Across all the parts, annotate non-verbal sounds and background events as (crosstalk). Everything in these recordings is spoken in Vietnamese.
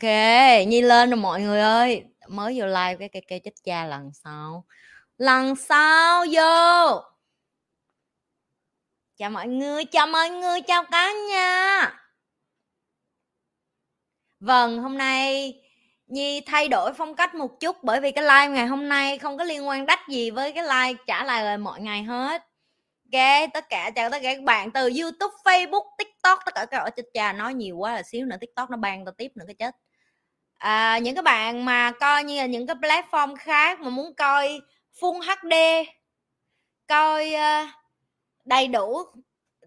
ok, nhi lên rồi mọi người ơi. Mới vô like cái cây cây chết cha lần sau. Lần sau vô. Chào mọi người, chào mọi người, chào cả nhà. Vâng hôm nay nhi thay đổi phong cách một chút bởi vì cái live ngày hôm nay không có liên quan đắt gì với cái live trả lời lời mọi ngày hết. Ok, tất cả, chào tất cả các bạn từ youtube, facebook, tiktok, tất cả các ở trên cha, nói nhiều quá là xíu nữa, tiktok nó ban tao tiếp nữa, cái chết à, những cái bạn mà coi như là những cái platform khác mà muốn coi full hd coi uh, đầy đủ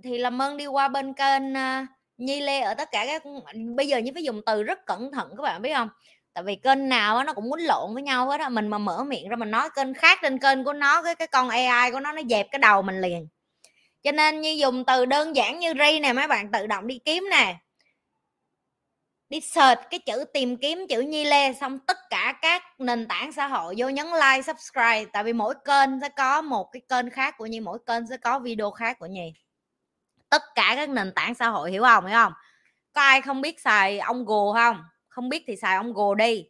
thì làm ơn đi qua bên kênh uh, nhi lê ở tất cả các bây giờ như phải dùng từ rất cẩn thận các bạn biết không? Tại vì kênh nào nó cũng muốn lộn với nhau hết á mình mà mở miệng ra mình nói kênh khác trên kênh của nó cái cái con AI của nó nó dẹp cái đầu mình liền. Cho nên như dùng từ đơn giản như ri nè mấy bạn tự động đi kiếm nè đi search cái chữ tìm kiếm chữ nhi lê xong tất cả các nền tảng xã hội vô nhấn like, subscribe. Tại vì mỗi kênh sẽ có một cái kênh khác của nhi, mỗi kênh sẽ có video khác của nhi. Tất cả các nền tảng xã hội, hiểu không? Hiểu không? Có ai không biết xài ông gồ không? Không biết thì xài ông gồ đi.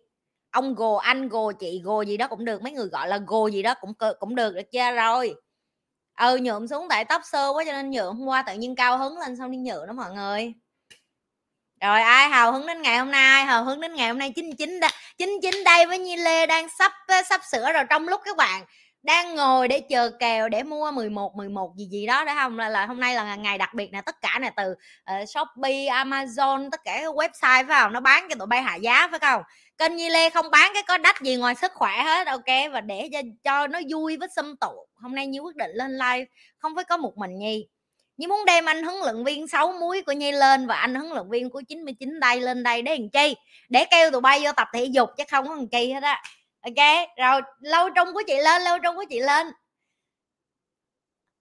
Ông gồ, anh gồ, chị gồ gì đó cũng được. Mấy người gọi là gồ gì đó cũng cũng được được chưa rồi? Ừ nhuộm xuống tại tóc sơ quá cho nên nhuộm hôm qua tự nhiên cao hứng lên, xong đi nhuộm đó mọi người rồi ai hào hứng đến ngày hôm nay? Hào hứng đến ngày hôm nay? 99 99 đây với Nhi Lê đang sắp sắp sửa rồi trong lúc các bạn đang ngồi để chờ kèo để mua 11 11 gì gì đó đấy không? Là, là hôm nay là ngày đặc biệt nè tất cả này từ uh, Shopee Amazon tất cả các website phải không? Nó bán cho tụi bay hạ giá phải không? Kênh Nhi Lê không bán cái có đắt gì ngoài sức khỏe hết ok? Và để cho, cho nó vui với xâm tụ. Hôm nay Nhi quyết định lên live không phải có một mình Nhi. Nhi muốn đem anh huấn luyện viên sáu muối của Nhi lên và anh huấn luyện viên của 99 đây lên đây để làm chi? Để kêu tụi bay vô tập thể dục chứ không có thằng chi hết á. Ok rồi lâu trung của chị lên lâu trung của chị lên.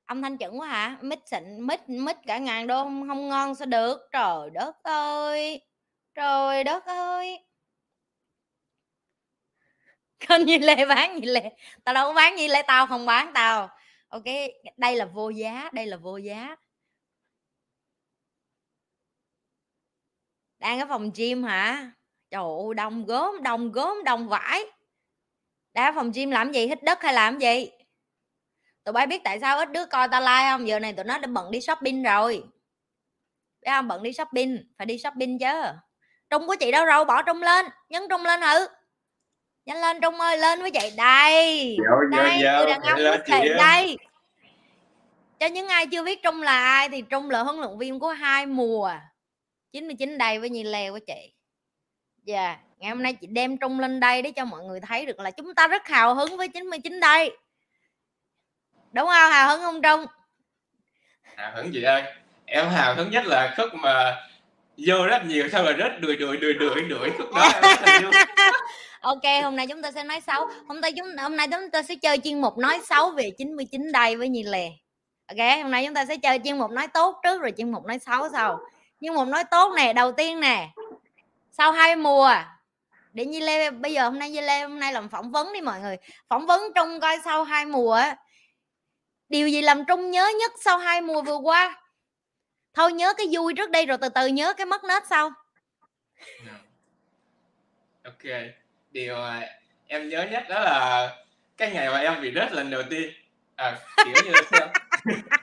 Âm thanh chuẩn quá hả? Mít xịn mít mít cả ngàn đô không, không ngon sao được? Trời đất ơi trời đất ơi. (laughs) Kênh như lê bán như lê tao đâu có bán như lê tao không bán tao. Ok đây là vô giá đây là vô giá. Đang ở phòng gym hả? Trời ơi đông gớm đông gớm đông vải đá phòng gym làm gì? Hít đất hay làm gì? Tụi bay biết tại sao ít đứa coi ta like không? Giờ này tụi nó đã bận đi shopping rồi. Biết không? Bận đi shopping phải đi shopping chứ. Trung của chị đâu rồi? Bỏ trung lên. Nhấn trung lên thử nhanh lên trung ơi lên với chị. Đây. Đây người đàn ông của chị đây. Cho những ai chưa biết trung là ai thì trung là huấn luyện viên của hai mùa 99 đây với nhi leo của chị. Dạ yeah. ngày hôm nay chị đem trung lên đây để cho mọi người thấy được là chúng ta rất hào hứng với 99 đây. Đúng không? Hào hứng không trung? Hào hứng chị ơi em hào hứng nhất là khúc mà vô rất nhiều sao mà rất đuổi đuổi đuổi đuổi đuổi khúc đó. (laughs) Ok hôm nay chúng ta sẽ nói xấu. Hôm nay chúng hôm nay chúng ta sẽ chơi chuyên mục nói xấu về 99 đây với nhi lè ok hôm nay chúng ta sẽ chơi chuyên mục nói tốt trước rồi chuyên mục nói xấu sau nhưng mục nói tốt nè đầu tiên nè sau hai mùa để Nhi Lê bây giờ hôm nay Nhi Lê hôm nay làm phỏng vấn đi mọi người. Phỏng vấn Trung coi sau hai mùa điều gì làm Trung nhớ nhất sau hai mùa vừa qua? Thôi nhớ cái vui trước đây rồi từ từ nhớ cái mất nết sau. Ok điều em nhớ nhất đó là cái ngày mà em bị rớt lần đầu tiên. À, kiểu như xem (laughs)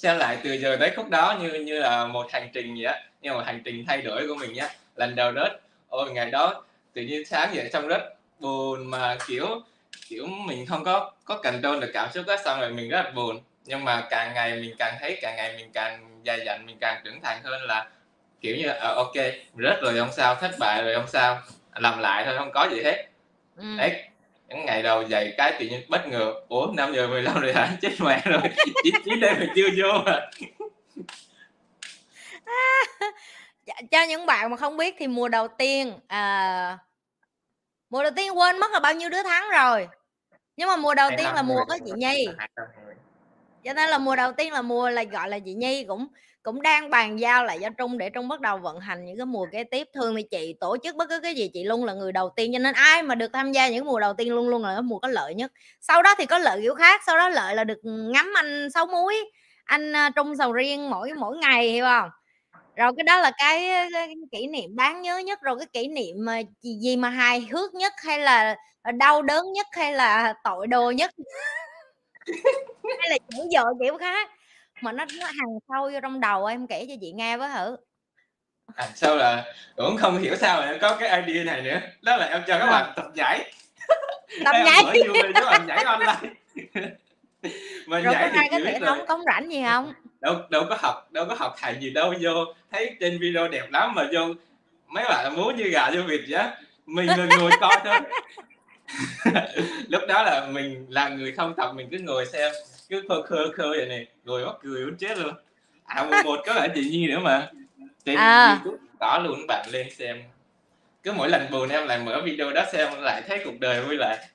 xem lại từ giờ tới khúc đó như như là một hành trình vậy á như một hành trình thay đổi của mình nhá lần đầu rớt. Ôi ngày đó tự nhiên sáng dậy xong rất buồn mà kiểu kiểu mình không có có cần control được cảm xúc đó xong rồi mình rất là buồn. Nhưng mà càng ngày mình càng thấy càng ngày mình càng dày dặn mình càng trưởng thành hơn là kiểu như uh, ok rớt rồi không sao thất bại rồi không sao làm lại thôi không có gì hết. Ừ. đấy những ngày đầu dậy cái tự nhiên bất ngờ. Ủa năm giờ 15 rồi hả? Chết mẹ rồi. (laughs) Chỉ chỉ đây mình chưa vô mà. (laughs) Cho những bạn mà không biết thì mùa đầu tiên à, mùa đầu tiên quên mất là bao nhiêu đứa thắng rồi. Nhưng mà mùa đầu tiên là mùa có chị nhi. Cho nên là mùa đầu tiên là mùa là gọi là chị nhi cũng cũng đang bàn giao lại cho trung để trung bắt đầu vận hành những cái mùa kế tiếp. Thường thì chị tổ chức bất cứ cái gì chị luôn là người đầu tiên cho nên ai mà được tham gia những mùa đầu tiên luôn luôn là cái mùa có lợi nhất. Sau đó thì có lợi kiểu khác sau đó lợi là được ngắm anh sáu muối anh uh, Trung sầu riêng mỗi mỗi ngày hiểu không? Rồi cái đó là cái, cái kỷ niệm đáng nhớ nhất rồi cái kỷ niệm mà gì, gì mà hài hước nhất hay là đau đớn nhất hay là tội đồ nhất? (laughs) Hay là chữ dội kiểu khác mà nó nó hằn sâu vô trong đầu em kể cho chị nghe với thử à, sao là cũng không hiểu sao lại có cái idea này nữa. Đó là em cho các à. bạn tập nhảy. (laughs) Tập nhảy. các bạn nhảy online. (laughs) Mà rồi nhảy có ai có thể không cống rảnh gì không? Đâu đâu có học đâu có học thầy gì đâu vô thấy trên video đẹp lắm mà vô mấy bạn muốn như gà vô vịt vậy mình người ngồi coi thôi. (laughs) Lúc đó là mình là người không tập mình cứ ngồi xem cứ khơ khơ khơ vậy này ngồi mắc cười muốn chết luôn. À một, một có lại chị nhi nữa mà. Trên à. youtube có luôn bạn lên xem. Cứ mỗi lần buồn em lại mở video đó xem lại thấy cuộc đời vui lại. (laughs)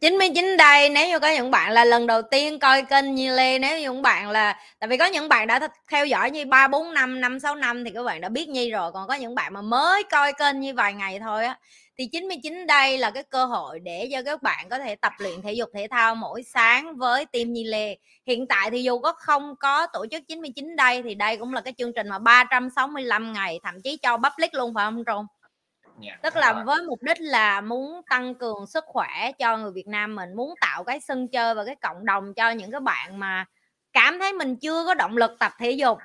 99 đây nếu như có những bạn là lần đầu tiên coi kênh như Lê nếu như những bạn là tại vì có những bạn đã theo dõi như 3 4 năm 5 6 năm thì các bạn đã biết Nhi rồi. Còn có những bạn mà mới coi kênh như vài ngày thôi á thì 99 đây là cái cơ hội để cho các bạn có thể tập luyện thể dục thể thao mỗi sáng với team Nhi Lê. Hiện tại thì dù có không có tổ chức 99 đây thì đây cũng là cái chương trình mà 365 ngày thậm chí cho public luôn phải không Trung? Yeah, dạ, tức là với mục đích là muốn tăng cường sức khỏe cho người Việt Nam mình muốn tạo cái sân chơi và cái cộng đồng cho những cái bạn mà cảm thấy mình chưa có động lực tập thể dục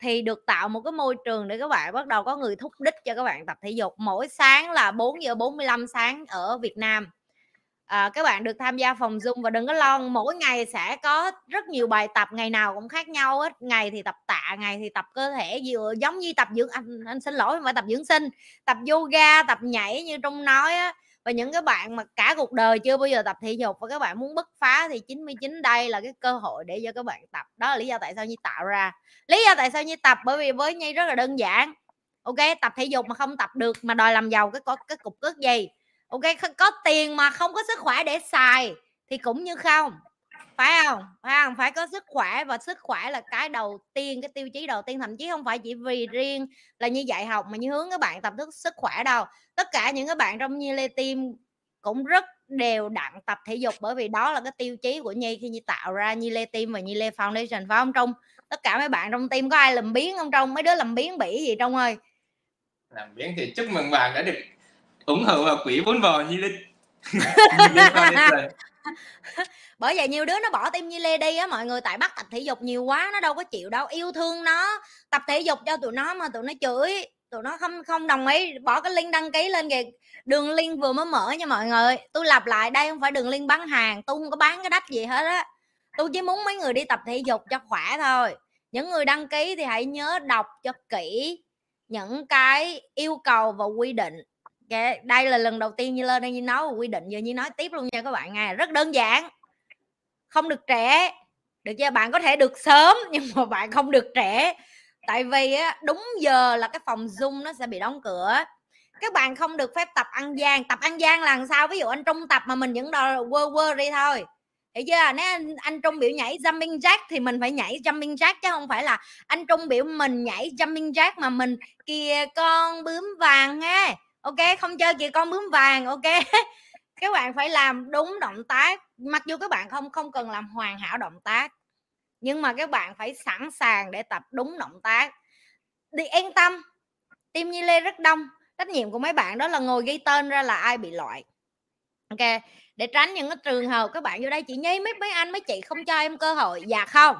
thì được tạo một cái môi trường để các bạn bắt đầu có người thúc đích cho các bạn tập thể dục. Mỗi sáng là 4 giờ 45 sáng ở Việt Nam. À, các bạn được tham gia phòng Zoom và đừng có lo mỗi ngày sẽ có rất nhiều bài tập ngày nào cũng khác nhau hết. Ngày thì tập tạ ngày thì tập cơ thể vừa giống như tập dưỡng anh, anh xin lỗi không phải tập dưỡng sinh tập yoga tập nhảy như trong nói á và những cái bạn mà cả cuộc đời chưa bao giờ tập thể dục và các bạn muốn bứt phá thì 99 đây là cái cơ hội để cho các bạn tập. Đó là lý do tại sao như tạo ra. Lý do tại sao như tập, bởi vì với nhi rất là đơn giản. Ok, tập thể dục mà không tập được mà đòi làm giàu cái có cái cục cước gì? Ok có tiền mà không có sức khỏe để xài thì cũng như không phải không? Phải không? Phải có sức khỏe và sức khỏe là cái đầu tiên cái tiêu chí đầu tiên thậm chí không phải chỉ vì riêng là như dạy học mà như hướng các bạn tập thức sức khỏe đâu. Tất cả những cái bạn trong như lê tim cũng rất đều đặn tập thể dục bởi vì đó là cái tiêu chí của nhi khi nhi tạo ra nhi lê tim và nhi lê foundation. Phải không? Trung tất cả mấy bạn trong tim có ai làm biến không trong? Mấy đứa làm biến bỉ gì trong ơi? Làm biến thì chúc mừng bạn đã được ủng hộ vào quỹ vốn vò như linh (laughs) bởi vậy nhiều đứa nó bỏ tim như lê đi á, mọi người tại bắt tập thể dục nhiều quá, nó đâu có chịu đâu, yêu thương nó. Tập thể dục cho tụi nó mà tụi nó chửi, tụi nó không không đồng ý, bỏ cái link đăng ký lên kìa. Đường link vừa mới mở nha mọi người, tôi lặp lại, đây không phải đường link bán hàng, tôi không có bán cái đất gì hết á. Tôi chỉ muốn mấy người đi tập thể dục cho khỏe thôi. Những người đăng ký thì hãy nhớ đọc cho kỹ những cái yêu cầu và quy định đây là lần đầu tiên như lên đây như nói quy định giờ như nói tiếp luôn nha các bạn nghe rất đơn giản. Không được trẻ được chưa? Bạn có thể được sớm (laughs) nhưng mà bạn không được trẻ tại vì á, đúng giờ là cái phòng zoom nó sẽ bị đóng cửa. Các bạn không được phép tập ăn gian. Tập ăn gian là làm sao? Ví dụ anh trung tập mà mình vẫn đòi quơ quơ đi thôi. Hiểu chưa? Nếu anh, anh trung biểu nhảy jumping jack thì mình phải nhảy jumping jack chứ không phải là anh trung biểu mình nhảy jumping jack mà mình kìa con bướm vàng nghe ok, không chơi kìa con bướm vàng, ok. (laughs) Các bạn phải làm đúng động tác. Mặc dù các bạn không không cần làm hoàn hảo động tác, nhưng mà các bạn phải sẵn sàng để tập đúng động tác. Thì yên tâm, team Nhi Lê rất đông. Trách nhiệm của mấy bạn đó là ngồi ghi tên ra là ai bị loại. Ok, để tránh những cái trường hợp các bạn vô đây chị nhi mấy mấy anh, mấy chị không cho em cơ hội. Dạ không.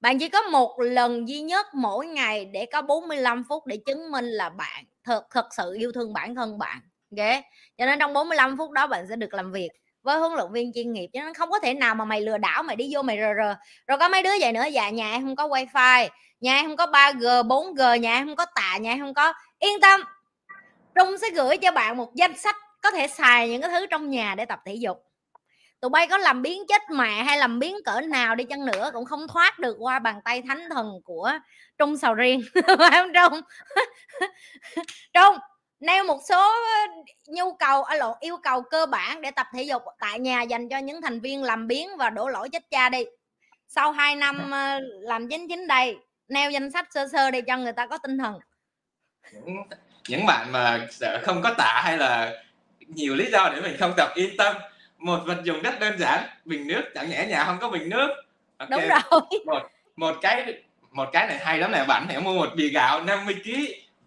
Bạn chỉ có một lần duy nhất mỗi ngày để có 45 phút để chứng minh là bạn thật thật sự yêu thương bản thân bạn, ok? Cho nên trong 45 phút đó bạn sẽ được làm việc với huấn luyện viên chuyên nghiệp. Cho nên không có thể nào mà mày lừa đảo, mày đi vô mày rờ rờ. Rồi có mấy đứa vậy nữa dạ nhà em không có wifi, nhà em không có 3G 4G nhà em không có tạ, nhà em không có, yên tâm. Trung sẽ gửi cho bạn một danh sách có thể xài những cái thứ trong nhà để tập thể dục tụi bay có làm biến chết mẹ hay làm biến cỡ nào đi chăng nữa cũng không thoát được qua bàn tay thánh thần của trung sầu riêng. (laughs) Phải không trung (laughs) trung nêu một số nhu cầu à, lộ yêu cầu cơ bản để tập thể dục tại nhà dành cho những thành viên làm biến và đổ lỗi chết cha đi. Sau 2 năm ờ, làm chính chính đây nêu danh sách sơ sơ để cho người ta có tinh thần. Những, những bạn mà sợ không có tạ hay là nhiều lý do để mình không tập yên tâm một vật dụng rất đơn giản bình nước chẳng nhẽ nhà không có bình nước. Ok. đúng rồi. Một một cái một cái này hay lắm này bạn hãy mua một bì gạo 50 kg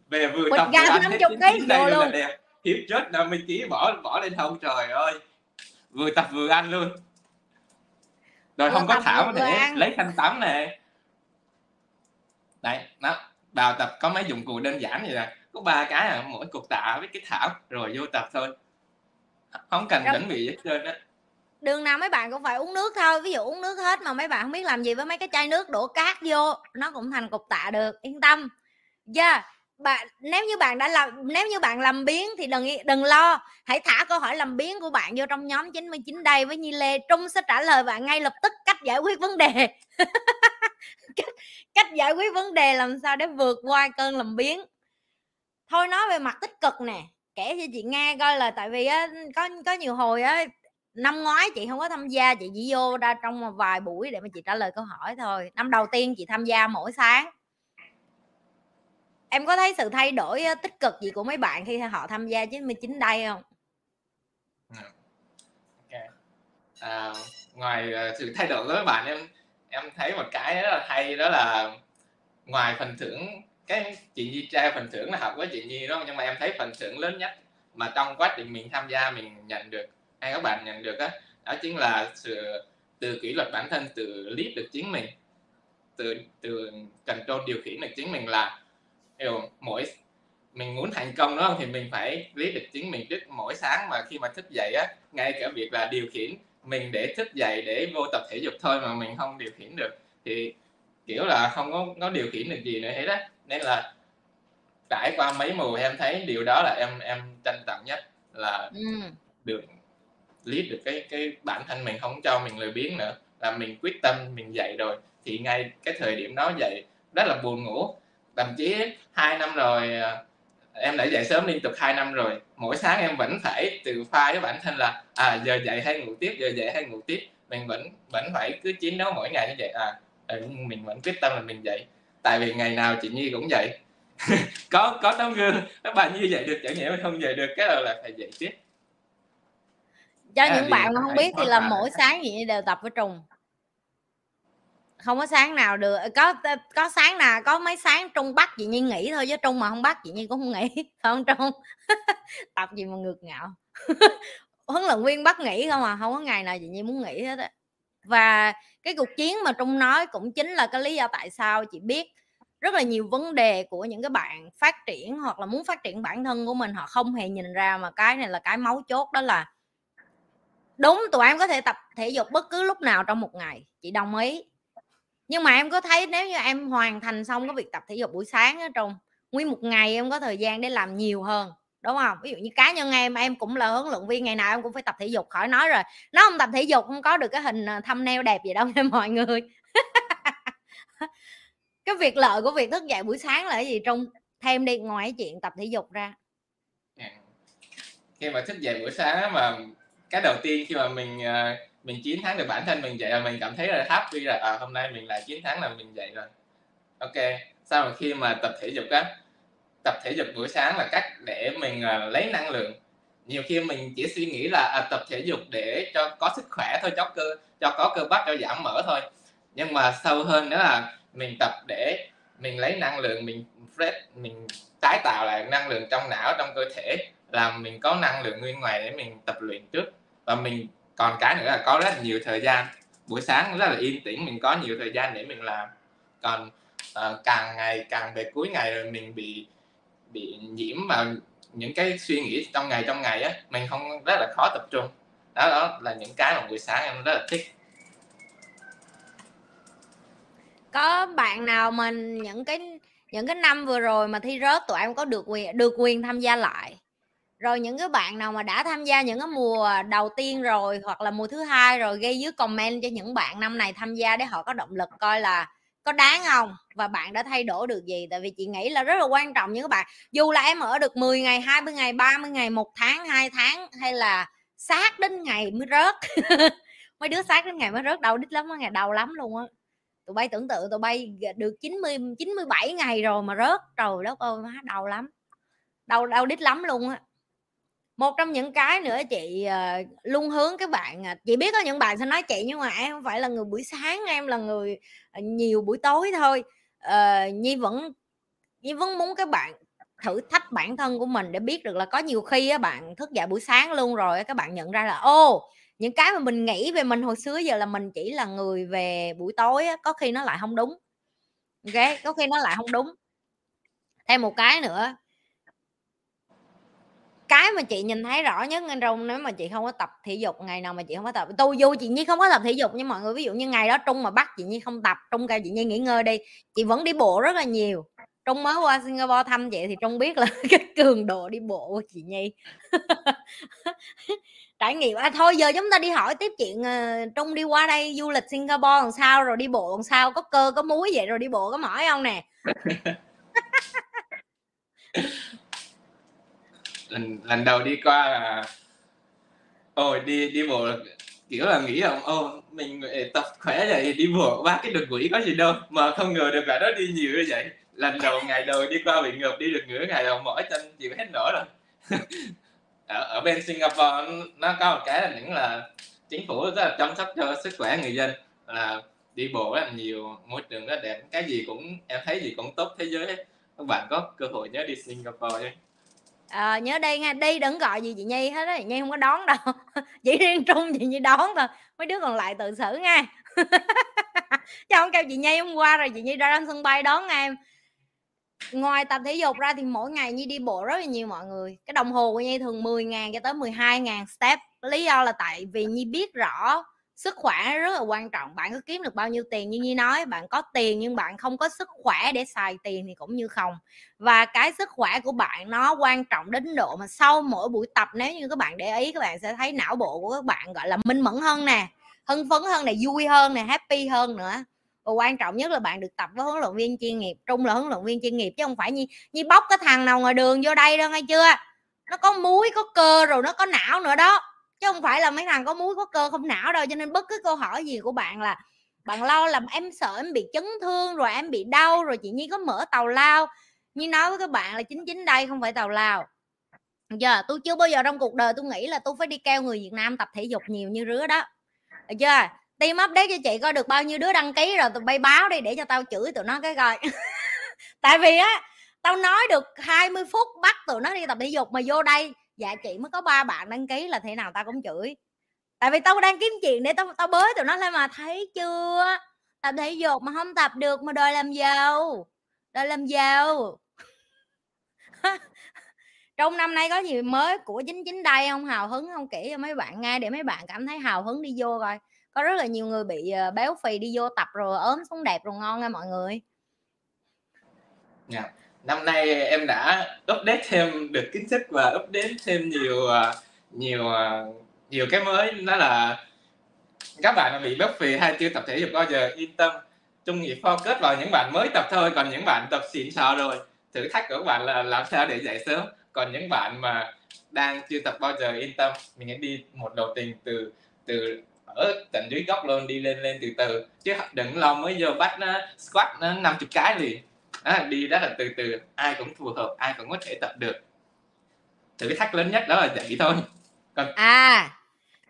về vừa tập gạo ăn 50 hết ký chín đây luôn là đẹp. Hiếp chết 50 kg bỏ bỏ lên hông trời ơi. Vừa tập vừa ăn luôn. Rồi Vừa không có thảo để ăn. lấy khăn tắm nè. Đấy nó vào tập có mấy dụng cụ đơn giản vậy nè. Có ba cái à mỗi cục tạ với cái thảo rồi vô tập thôi không cần chuẩn bị hết trơn á. Đường nào mấy bạn cũng phải uống nước thôi. Ví dụ uống nước hết mà mấy bạn không biết làm gì với mấy cái chai nước đổ cát vô nó cũng thành cục tạ được. Yên tâm. Yeah. bạn nếu như bạn đã làm nếu như bạn làm biến thì đừng đừng lo. Hãy thả câu hỏi làm biến của bạn vô trong nhóm 99 đây với Nhi Lê. Trung sẽ trả lời bạn ngay lập tức cách giải quyết vấn đề. (laughs) Cách, cách giải quyết vấn đề làm sao để vượt qua cơn làm biến thôi nói về mặt tích cực nè kể cho chị nghe coi là tại vì á có có nhiều hồi á năm ngoái chị không có tham gia chị chỉ vô ra trong một vài buổi để mà chị trả lời câu hỏi thôi. Năm đầu tiên chị tham gia mỗi sáng. Em có thấy sự thay đổi ờ, tích cực gì của mấy bạn khi họ tham gia 99 đây không? Dạ. Okay. À, ngoài ờ, sự thay đổi của các bạn em em thấy một cái rất là hay đó là ngoài phần thưởng cái chị Nhi trao phần thưởng là học với chị Nhi đúng không nhưng mà em thấy phần thưởng lớn nhất mà trong quá trình mình tham gia mình nhận được, hay các bạn nhận được á, đó chính là sự, từ kỷ luật bản thân, từ lead được chính mình, từ từ control điều khiển được chính mình là hiểu mỗi, mình muốn thành công, đúng không? Thì mình phải lý được chính mình trước mỗi sáng mà khi mà thức dậy á, ngay cả việc là điều khiển mình để thức dậy, để vô tập thể dục thôi mà mình không điều khiển được. Thì kiểu là không có có điều khiển được gì nữa hết á nên là trải qua mấy mùa em thấy điều đó là em em trân trọng nhất là ừ. được lead được cái cái bản thân mình không cho mình lười biếng nữa. Là mình quyết tâm mình dậy rồi thì ngay cái thời điểm đó dậy rất là buồn ngủ. Thậm chí hai năm rồi à, em đã dậy sớm liên tục 2 năm rồi mỗi sáng em vẫn phải tự pha với bản thân là à giờ dậy hay ngủ tiếp giờ dậy hay ngủ tiếp. Mình vẫn vẫn phải cứ chiến đấu mỗi ngày như vậy. À ừ, mình vẫn quyết tâm là mình dậy tại vì ngày nào chị Nhi cũng dậy (laughs) có có tấm gương. Các bạn như vậy được chẳng mình không dậy được cái là, là phải dậy tiếp. Cho À, những bạn mà không biết thì là mỗi sáng gì đều tập với trùng. Không có sáng nào được. Có có sáng nào có mấy sáng trung bắt chị nhi nghỉ thôi chứ trung mà không bắt chị nhi cũng không nghỉ (laughs) không trung? (laughs) Tập gì mà ngược ngạo. Huấn luyện viên bắt nghỉ không à? Không có ngày nào chị nhi muốn nghỉ hết á và cái cuộc chiến mà trung nói cũng chính là cái lý do tại sao chị biết rất là nhiều vấn đề của những cái bạn phát triển hoặc là muốn phát triển bản thân của mình, họ không hề nhìn ra mà cái này là cái máu chốt, đó là đúng, tụi em có thể tập thể dục bất cứ lúc nào trong một ngày, chị đồng ý. Nhưng mà em có thấy nếu như em hoàn thành xong cái việc tập thể dục buổi sáng ở trong nguyên một ngày em có thời gian để làm nhiều hơn đúng không ví dụ như cá nhân em em cũng là huấn luyện viên ngày nào em cũng phải tập thể dục khỏi nói rồi nó không tập thể dục không có được cái hình ờ, thumbnail đẹp gì đâu nha mọi người. (laughs) Cái việc lợi của việc thức dậy buổi sáng là cái gì trung? Thêm đi ngoài cái chuyện tập thể dục ra. À, khi mà thức dậy buổi sáng mà cái đầu tiên khi mà mình ờ, mình chiến thắng được bản thân mình dậy là mình cảm thấy là happy là à, hôm nay mình lại chiến thắng là mình dậy rồi. Ok sau mà khi mà tập thể dục á tập thể dục buổi sáng là cách để mình uh, lấy năng lượng. Nhiều khi mình chỉ suy nghĩ là à, tập thể dục để cho có sức khỏe thôi cho cơ cho có cơ bắp cho giảm mỡ thôi. Nhưng mà sâu hơn nữa là mình tập để mình lấy năng lượng mình fresh mình tái tạo lại năng lượng trong não trong cơ thể làm mình có năng lượng nguyên ngoài để mình tập luyện trước. Và mình còn cái nữa là có rất là nhiều thời gian. Buổi sáng rất là yên tĩnh mình có nhiều thời gian để mình làm. Còn uh, càng ngày càng về cuối ngày rồi mình bị bị nhiễm vào những cái suy nghĩ trong ngày trong ngày á, mình không, rất là khó tập trung. Đó đó là những cái mà buổi sáng em rất là thích. Có bạn nào mình những cái những cái năm vừa rồi mà thi rớt tụi em có được quyền được quyền tham gia lại? Rồi những cái bạn nào mà đã tham gia những cái mùa đầu tiên rồi hoặc là mùa thứ hai rồi, gây dưới comment cho những bạn năm này tham gia để họ có động lực coi là có đáng không? Và bạn đã thay đổi được gì? Tại vì chị nghĩ là rất là quan trọng những các bạn, dù là em ở được 10 ngày 20 ngày 30 ngày, một tháng, hai tháng, hay là sát đến ngày mới rớt. (laughs) Mấy đứa sát đến ngày mới rớt, đau đít lắm á, ngày đau lắm luôn á. Tụi bay tưởng tượng tụi bay được 90 97 ngày rồi mà rớt. Trời đất ơi, má, đau lắm. Đau đau đít lắm luôn á một trong những cái nữa chị uh, luôn hướng các bạn uh, chị biết có những bạn sẽ nói chị nhưng mà em không phải là người buổi sáng em là người uh, nhiều buổi tối thôi. Uh, nhi vẫn nhi vẫn muốn các bạn thử thách bản thân của mình để biết được là có nhiều khi á bạn thức dậy buổi sáng luôn rồi các bạn nhận ra là ô những cái mà mình nghĩ về mình hồi xưa giờ là mình chỉ là người về buổi tối á, có khi nó lại không đúng. Ok có khi nó lại không đúng. Thêm một cái nữa cái mà chị nhìn thấy rõ nhất anh Trung nếu mà chị không có tập thể dục ngày nào mà chị không có tập tôi vô chị Nhi không có tập thể dục nhưng mọi người. Ví dụ như ngày đó Trung mà bắt chị Nhi không tập Trung kêu chị Nhi nghỉ ngơi đi. Chị vẫn đi bộ rất là nhiều. Trung mới qua Singapore thăm chị thì Trung biết là (laughs) cái cường độ đi bộ của chị Nhi. (laughs) Trải nghiệm à thôi giờ chúng ta đi hỏi tiếp chuyện uh, Trung đi qua đây du lịch Singapore làm sao rồi đi bộ làm sao có cơ có muối vậy rồi đi bộ có mỏi không nè? (laughs) lần lần đầu đi qua là ôi đi đi bộ kiểu là nghĩ rằng ô mình tập khỏe vậy đi bộ ba cái đường quỷ có gì đâu mà không ngờ được là nó đi nhiều như vậy. Lần đầu ngày đầu đi qua bị ngợp đi được nửa ngày đầu mỏi chân chịu hết nổi rồi. (laughs) Ở, ở bên Singapore nó có một cái là những là chính phủ rất là chăm sóc cho sức khỏe người dân là đi bộ rất là nhiều môi trường rất đẹp cái gì cũng em thấy gì cũng tốt thế giới. Các bạn có cơ hội nhớ đi Singapore nhé à, nhớ đây nha đi đừng gọi gì chị nhi hết á chị nhi không có đón đâu. (laughs) Chỉ riêng trung chị nhi đón thôi mấy đứa còn lại tự xử nha. (laughs) Chứ không kêu chị nhi hôm qua rồi chị nhi ra đến sân bay đón em. Ngoài tập thể dục ra thì mỗi ngày nhi đi bộ rất là nhiều mọi người. Cái đồng hồ của nhi thường 10 ngàn cho tới 12 ngàn step. Lý do là tại vì nhi biết rõ sức khỏe rất là quan trọng. Bạn có kiếm được bao nhiêu tiền như nhi nói, bạn có tiền nhưng bạn không có sức khỏe để xài tiền thì cũng như không. Và cái sức khỏe của bạn nó quan trọng đến độ mà sau mỗi buổi tập, nếu như các bạn để ý, các bạn sẽ thấy não bộ của các bạn, gọi là, minh mẫn hơn nè, hưng phấn hơn nè, vui hơn nè, happy hơn nữa. Và quan trọng nhất là bạn được tập với huấn luyện viên chuyên nghiệp, trung là huấn luyện viên chuyên nghiệp, chứ không phải như như bóc cái thằng nào ngoài đường vô đây đâu, nghe chưa? Nó có muối, có cơ rồi, nó có não nữa đó chứ không phải là mấy thằng có muối có cơ không não đâu, cho nên bất cứ câu hỏi gì của bạn là, bạn lo làm em sợ em bị chấn thương, rồi em bị đau, rồi chị nhi có mở tàu lao. Như nói với các bạn là chính chính đây, không phải tàu lao. Giờ tôi chưa bao giờ trong cuộc đời tôi nghĩ là tôi phải đi kêu người Việt Nam tập thể dục nhiều như rứa đó. Được chưa? Team update cho chị coi được bao nhiêu đứa đăng ký rồi tụi bay báo đi để cho tao chửi tụi nó cái coi. (laughs) Tại vì á, tao nói được 20 phút bắt tụi nó đi tập thể dục mà vô đây dạ chị mới có ba bạn đăng ký là thế nào tao cũng chửi. Tại vì tao đang kiếm chuyện để tao tao bới tụi nó lên mà, thấy chưa? Tập thể dục mà không tập được mà đòi làm giàu, đòi làm giàu. (laughs) Trong năm nay có gì mới của chính chính đây không? Hào hứng không? Kể cho mấy bạn nghe để mấy bạn cảm thấy hào hứng đi vô coi. Có rất là nhiều người bị ờ, béo phì đi vô tập rồi ốm xuống đẹp rồi ngon nha mọi người. Yeah. Năm nay em đã update thêm, được kiến thức và update thêm nhiều à, nhiều à, nhiều cái mới. Đó là các bạn mà bị bất vì hay chưa, tập thể dục bao giờ, yên tâm. Trung nghiệp focus vào những bạn mới tập thôi, còn những bạn tập xịn sò rồi. Thử thách của các bạn là làm sao để dậy sớm. Còn những bạn mà đang chưa tập bao giờ, yên tâm. Mình hãy đi một đầu tình từ từ ở tận dưới góc luôn đi lên lên từ từ. Chứ đừng lo mới vô bắt nó squat nó năm chục cái liền à, đi rất là từ từ ai cũng phù hợp ai cũng có thể tập được. Thử thách lớn nhất đó là vậy thôi. Còn à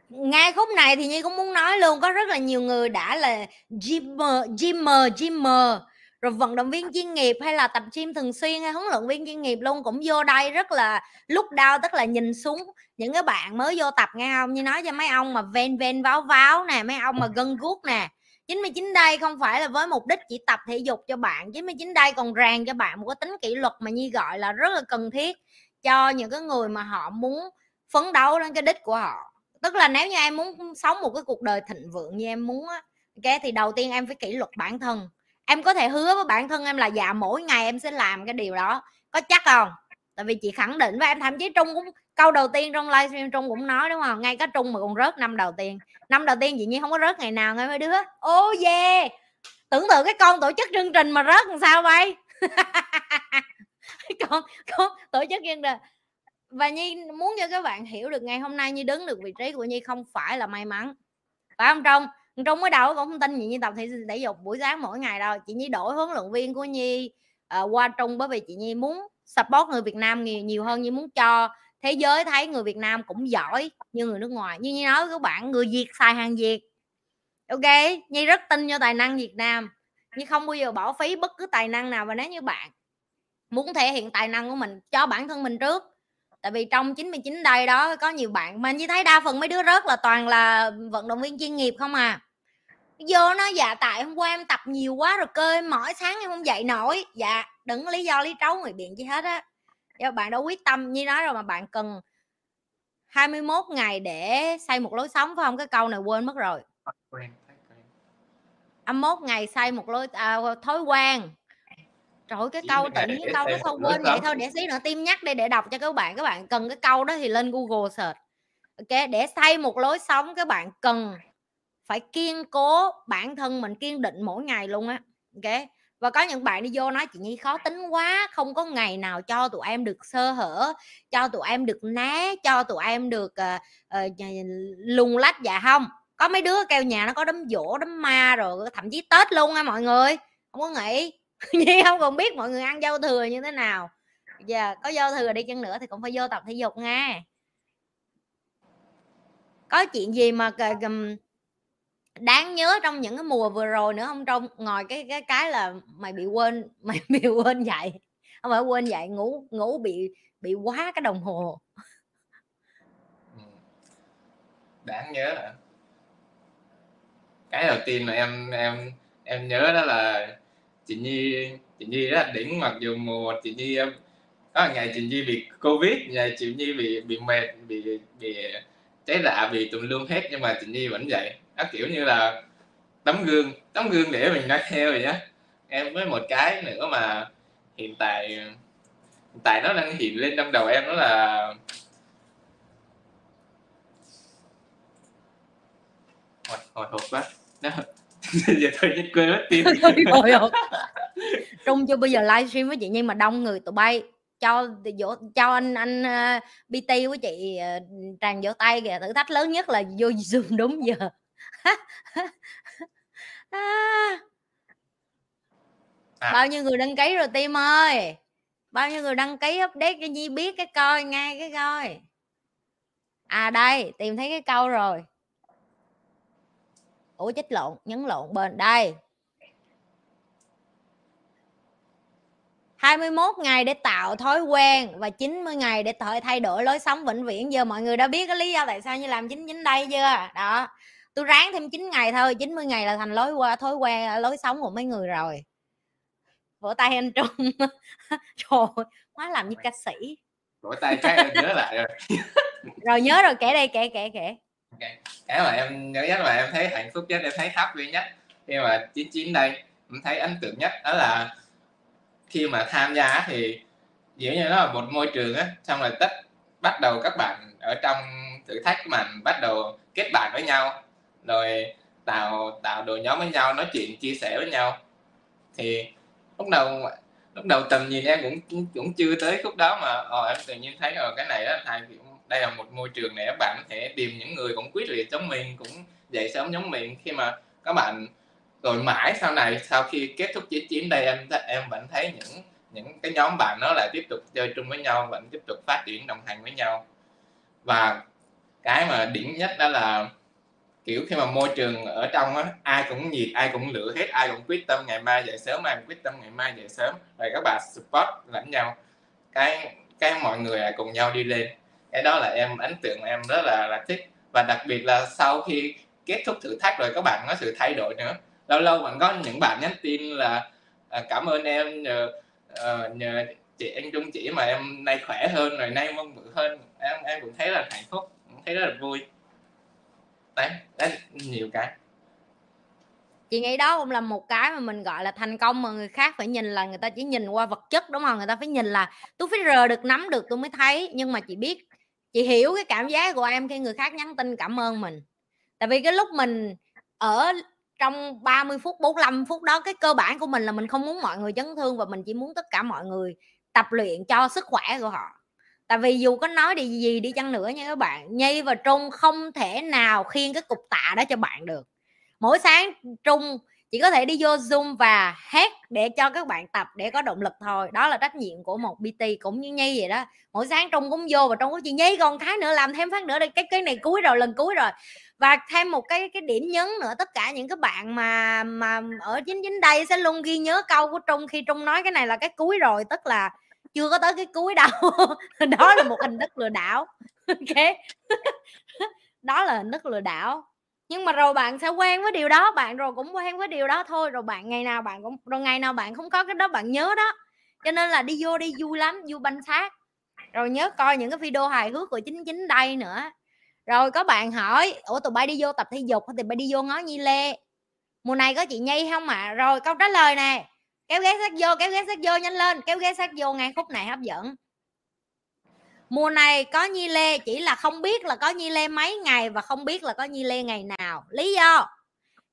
ngay khúc này thì nhi cũng muốn nói luôn có rất là nhiều người đã là gymmer gymmer gymmer rồi vận động viên chuyên nghiệp hay là tập gym thường xuyên hay huấn luyện viên chuyên nghiệp luôn cũng vô đây rất là lúc đau tức là nhìn xuống những cái bạn mới vô tập nghe không? Như nói cho mấy ông mà ven ven váo váo nè mấy ông mà gân guốc nè. 99 đây không phải là với mục đích chỉ tập thể dục cho bạn. 99 đây còn rèn cho bạn một cái tính kỷ luật mà như gọi là rất là cần thiết cho những cái người mà họ muốn phấn đấu đến cái đích của họ. Tức là nếu như em muốn sống một cái cuộc đời thịnh vượng như em muốn á, ok, thì đầu tiên em phải kỷ luật bản thân. Em có thể hứa với bản thân em là dạ mỗi ngày em sẽ làm cái điều đó. Có chắc không? Tại vì chị khẳng định với em thậm chí trung cũng câu đầu tiên trong livestream trung cũng nói đúng không? Ngay cả trung mà còn rớt năm đầu tiên. Năm đầu tiên chị nhiên không có rớt ngày nào ngay mấy đứa ô oh yeah. Tưởng tượng cái con tổ chức chương trình mà rớt làm sao vậy? (laughs) Con con tổ chức chương trình. Và nhi muốn cho các bạn hiểu được ngày hôm nay nhi đứng được vị trí của nhi không phải là may mắn. Phải không trong trong mới đầu cũng không tin gì nhi tập thể thể dục buổi sáng mỗi ngày đâu. Chị nhi đổi huấn luyện viên của nhi uh, qua trung bởi vì chị nhi muốn support người việt nam nhiều nhiều hơn như muốn cho thế giới thấy người Việt Nam cũng giỏi như người nước ngoài. Như như nói các bạn, người Việt xài hàng Việt. Ok, Nhi rất tin cho tài năng Việt Nam. Nhưng không bao giờ bỏ phí bất cứ tài năng nào. Và nếu như bạn muốn thể hiện tài năng của mình, cho bản thân mình trước. Tại vì trong 99 đây đó, có nhiều bạn mà như thấy đa phần mấy đứa rớt là toàn là vận động viên chuyên nghiệp không à. Vô nó dạ tại hôm qua em tập nhiều quá rồi cơ, em mỏi sáng em không dậy nổi. Dạ đừng lý do lý trấu người biện chi hết á. Do bạn đã quyết tâm như nói rồi mà bạn cần 21 ngày để xây một lối sống phải không? Cái câu này quên mất rồi. 21 ngày xây một lối à, thói quen. Trời ơi, cái câu tự nhiên câu nó không quên vậy thôi. Để xí nữa tim nhắc đây để đọc cho các bạn. Các bạn cần cái câu đó thì lên google search. Ok để xây một lối sống các bạn cần phải kiên cố bản thân mình kiên định mỗi ngày luôn á. Ok và có những bạn đi vô nói chị nhi khó tính quá không có ngày nào cho tụi em được sơ hở cho tụi em được né cho tụi em được uh, uh, lùng lách dạ không. Có mấy đứa kêu nhà nó có đấm dỗ đấm ma rồi thậm chí tết luôn á mọi người không có nghĩ (laughs) nhi không còn biết mọi người ăn dâu thừa như thế nào. Giờ yeah, có dâu thừa đi chăng nữa thì cũng phải vô tập thể dục nha. Có chuyện gì mà đáng nhớ trong những cái mùa vừa rồi nữa không? Trong ngoài cái cái cái là mày bị quên, (laughs) mày bị quên dậy, không phải quên dậy, ngủ ngủ bị bị quá cái đồng hồ. Ừ. Đáng nhớ hả? Cái đầu tiên mà em em em nhớ đó là chị nhi chị nhi rất là đỉnh, mặc dù mùa chị nhi có ngày chị nhi bị covid, ngày chị nhi bị bị mệt, bị bị cháy rạ, bị tùm lum hết, nhưng mà chị nhi vẫn dậy nó kiểu như là tấm gương tấm gương để mình nói theo vậy á. Em với một cái nữa mà hiện tại hiện tại nó đang hiện lên trong đầu em đó là hồi hồi hộp quá đó. (laughs) Giờ thôi nhất quên mất tim (laughs) hồi hộp. Trung cho bây giờ livestream với chị nhưng mà đông người tụi bay. Cho vỗ cho anh anh uh, BT của chị uh, tràn vỗ tay kìa. Thử thách lớn nhất là vô zoom đúng giờ. (laughs) à. bao nhiêu người đăng ký rồi tim ơi? Bao nhiêu người đăng ký update cho nhi biết cái coi ngay cái coi? À đây tìm thấy cái câu rồi. Ủa chết lộn nhấn lộn bên đây. 21 ngày để tạo thói quen và 90 ngày để thay đổi lối sống vĩnh viễn. Giờ mọi người đã biết cái lý do tại sao như làm chính chính đây chưa? Đó tôi ráng thêm 9 ngày thôi 90 ngày là thành lối qua thói quen lối sống của mấy người rồi. Vỗ tay anh trung. (laughs) Trời quá làm như ca sĩ. Vỗ tay cái nhớ lại rồi. (laughs) Rồi nhớ rồi kể đây kể kể kể. Okay. cái mà em nhớ nhất mà em thấy hạnh phúc nhất em thấy happy nhất. Khi mà 99 đây em thấy ấn tượng nhất đó là khi mà tham gia thì dường như nó là một môi trường á xong rồi tất bắt đầu các bạn ở trong thử thách mà bắt đầu kết bạn với nhau rồi tạo tạo đội nhóm với nhau nói chuyện chia sẻ với nhau. Thì lúc đầu lúc đầu tầm nhìn em cũng cũng chưa tới khúc đó mà ờ, em tự nhiên thấy ở ờ, cái này đó thay đây là một môi trường này các bạn có thể tìm những người cũng quyết liệt giống mình cũng dậy sớm giống mình. Khi mà các bạn rồi mãi sau này sau khi kết thúc chiến chiến đây em em vẫn thấy những những cái nhóm bạn nó lại tiếp tục chơi chung với nhau vẫn tiếp tục phát triển đồng hành với nhau. Và cái mà điểm nhất đó là kiểu khi mà môi trường ở trong á ai cũng nhiệt ai cũng lửa hết ai cũng quyết tâm ngày mai dậy sớm ai cũng quyết tâm ngày mai dậy sớm. Rồi các bạn support lẫn nhau. Cái cái mọi người à cùng nhau đi lên. Cái đó là em ấn tượng em rất là là thích. Và đặc biệt là sau khi kết thúc thử thách rồi các bạn có sự thay đổi nữa. Lâu lâu vẫn có những bạn nhắn tin là à, cảm ơn em nhờ uh, nhờ chị anh Trung chỉ mà em nay khỏe hơn rồi nay mong bự hơn. Em em cũng thấy là hạnh phúc cũng thấy rất là vui đấy đấy, nhiều cái. Chị nghĩ đó cũng là một cái mà mình, gọi là, thành công mà người khác phải nhìn là người ta chỉ nhìn qua vật chất, đúng không? Người ta phải nhìn là tôi phải rờ được, nắm được, tôi mới thấy. Nhưng mà chị biết, chị hiểu cái cảm giác của em khi người khác nhắn tin cảm ơn mình. Tại vì cái lúc mình ở trong 30 phút 45 phút đó, cái cơ bản của mình là mình không muốn mọi người chấn thương và mình chỉ muốn tất cả mọi người tập luyện cho sức khỏe của họ tại vì dù có nói đi gì đi chăng nữa nha các bạn, nhi và trung không thể nào khiêng cái cục tạ đó cho bạn được. Mỗi sáng trung chỉ có thể đi vô zoom và hát để cho các bạn tập để có động lực thôi. Đó là trách nhiệm của một bt cũng như nhi vậy đó. Mỗi sáng trung cũng vô và trung có chị nhi còn thái nữa, làm thêm phát nữa đây cái cái này cuối rồi, lần cuối rồi. Và thêm một cái cái điểm nhấn nữa, tất cả những cái bạn mà mà ở chính chính đây sẽ luôn ghi nhớ câu của trung khi trung nói cái này là cái cuối rồi, tức là chưa có tới cái cuối đâu. (laughs) Đó là một hình thức lừa đảo. Ok. (laughs) Đó là hình thức lừa đảo. Nhưng mà rồi bạn sẽ quen với điều đó, bạn rồi cũng quen với điều đó thôi. Rồi bạn ngày nào bạn cũng, rồi ngày nào bạn không có cái đó, bạn nhớ đó. Cho nên là đi vô đi, vui lắm, vui banh xác rồi nhớ coi những cái video hài hước của chính chính đây nữa. Rồi có bạn hỏi, ủa, tụi bay đi vô tập thể dục thì bay đi vô ngó nhi lê? Mùa này có chị nhi không ạ? À? rồi câu trả lời nè kéo ghé sát vô kéo ghé sát vô nhanh lên. Kéo ghé sát vô ngay khúc này hấp dẫn. Mùa này có nhi lê chỉ là không biết là có nhi lê mấy ngày và không biết là có nhi lê ngày nào. Lý do?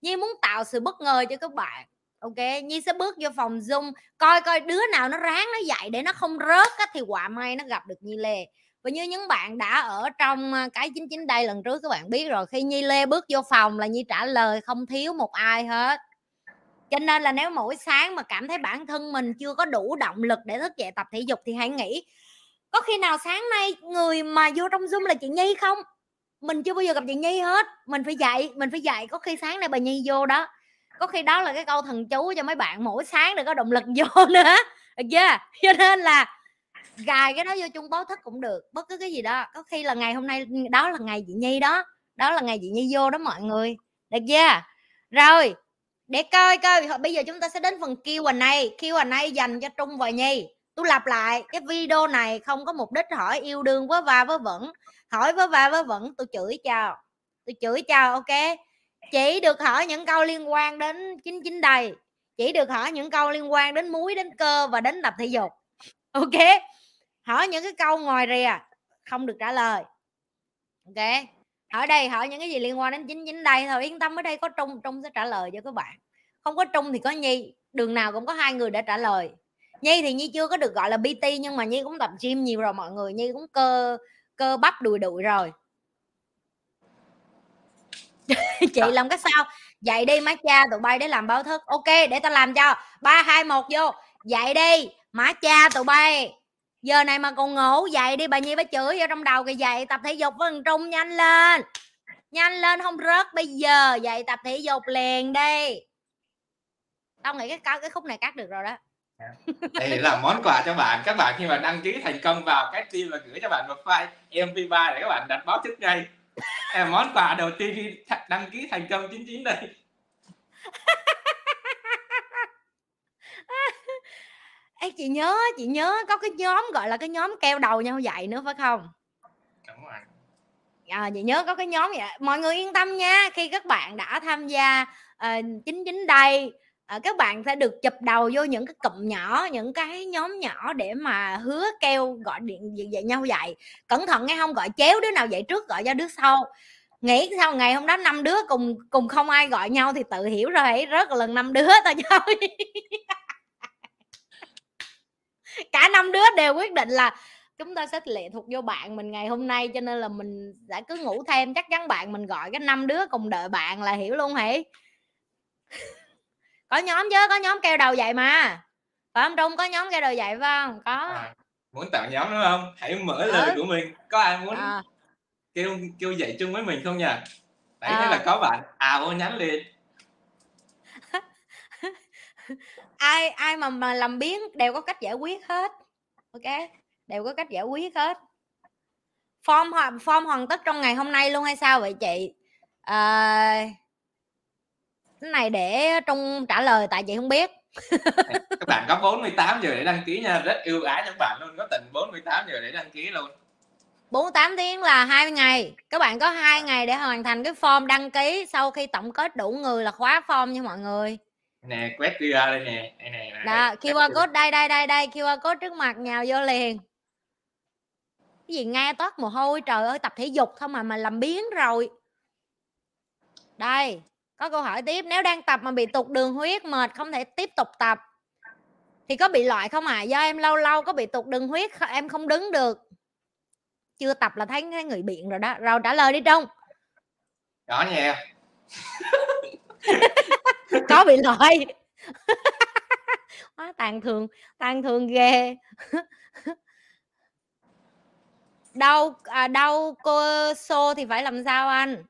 Nhi muốn tạo sự bất ngờ cho các bạn. Ok nhi sẽ bước vô phòng zoom coi coi đứa nào nó ráng nó dạy để nó không rớt á, thì quả may nó gặp được nhi lê. Và như những bạn đã ở trong à, cái chính chính đây lần trước các bạn biết rồi khi nhi lê bước vô phòng là nhi trả lời không thiếu một ai hết cho nên là nếu mỗi sáng mà cảm thấy bản thân mình chưa có đủ động lực để thức dậy tập thể dục thì hãy nghĩ có khi nào sáng nay người mà vô trong zoom là chị nhi không? Mình chưa bao giờ gặp chị nhi hết. Mình phải dạy, mình phải dạy. Có khi sáng nay bà nhi vô đó. Có khi đó là cái câu thần chú cho mấy bạn mỗi sáng để có động lực (laughs) vô nữa. Được chưa? Cho nên là gài cái đó vô chung báo thức cũng được, bất cứ cái gì đó. Có khi là ngày hôm nay, đó là ngày chị nhi đó. Đó là ngày chị nhi vô đó mọi người. Được chưa? Rồi để coi coi. Bây giờ chúng ta sẽ đến phần Q&A Q&A dành cho Trung và Nhi. Tôi lặp lại, cái video này không có mục đích hỏi yêu đương với va với vẫn hỏi với va với vẫn tôi chửi chào tôi chửi chào ok? Chỉ được hỏi những câu liên quan đến chính chính đầy chỉ được hỏi những câu liên quan đến muối, đến cơ và đến tập thể dục. Ok? Hỏi những cái câu ngoài rìa, không được trả lời. Ok? Hỏi đây hỏi những cái gì liên quan đến chính chính đây thôi. Yên tâm ở đây có trung trung sẽ trả lời cho các bạn. Không có trung thì có nhi. Đường nào cũng có hai người để trả lời. Nhi thì nhi chưa có được gọi là bt nhưng mà nhi cũng tập gym nhiều rồi mọi người. Nhi cũng cơ cơ bắp đùi đùi rồi. (laughs) Chị làm cái sao? Dậy đi má cha tụi bay để làm báo thức. Ok để tao làm cho. Ba hai một vô. Dậy đi má cha tụi bay giờ này mà còn ngủ dậy đi bà nhi bà chửi vô trong đầu cái dậy tập thể dục với thằng trung nhanh lên. Nhanh lên không rớt bây giờ dậy tập thể dục liền đi. Tao nghĩ cái cái khúc này cắt được rồi đó. Đây là món quà cho bạn. Các bạn khi mà đăng ký thành công vào cái team và gửi cho bạn một file mp3 để các bạn đặt báo thức ngay. Món quà đầu tiên khi đăng ký thành công 99 đây (laughs) Ê, chị nhớ chị nhớ có cái nhóm gọi là cái nhóm keo đầu nhau dạy nữa phải không? Đúng rồi. À, chị nhớ có cái nhóm vậy. Mọi người yên tâm nha khi các bạn đã tham gia uh, chính chính đây uh, các bạn sẽ được chụp đầu vô những cái cụm nhỏ những cái nhóm nhỏ để mà hứa keo gọi điện dạy nhau dạy. Cẩn thận nghe không? Gọi chéo đứa nào dạy trước gọi cho đứa sau. Nghĩ sao ngày hôm đó năm đứa cùng cùng không ai gọi nhau thì tự hiểu rồi rớt lần năm đứa tao chơi cả năm đứa đều quyết định là chúng ta sẽ lệ thuộc vô bạn mình ngày hôm nay cho nên là mình đã cứ ngủ thêm chắc chắn bạn mình gọi cái năm đứa cùng đợi bạn là hiểu luôn hỉ có nhóm chứ có nhóm kêu đầu vậy mà. Phải không trung? Có nhóm kêu đầu vậy phải không? Có. À, muốn tạo nhóm đúng không? Hãy mở ừ. lời của mình. Có ai muốn à. kêu kêu dậy chung với mình không nhỉ? Đấy à. là có bạn à ô nhắn liền (laughs) ai ai mà mà làm biến đều có cách giải quyết hết. Ok? Đều có cách giải quyết hết. Form hoàn form hoàn tất trong ngày hôm nay luôn hay sao vậy chị? À, cái này để trung trả lời tại chị không biết. Các bạn có 48 giờ để đăng ký nha. Rất yêu ái các bạn luôn. Có tận 48 giờ để đăng ký luôn. 48 tiếng là 20 ngày. Các bạn có hai ngày để hoàn thành cái form đăng ký sau khi tổng kết đủ người là khóa form nha mọi người nè quét QR đây nè. Đây nè đó QR code đây đây đây đây QR code trước mặt nhào vô liền. Cái gì nghe toát mồ hôi trời ơi tập thể dục thôi mà mà làm biến rồi. Đây có câu hỏi tiếp nếu đang tập mà bị tụt đường huyết mệt không thể tiếp tục tập thì có bị loại không à do em lâu lâu có bị tụt đường huyết em không đứng được. Chưa tập là thấy, thấy người biện rồi đó. Rồi trả lời đi trung. Rõ nha (laughs) có bị loại. Quá tàn thương tàn thương ghê. Đau à, đau cơ xô thì phải làm sao anh?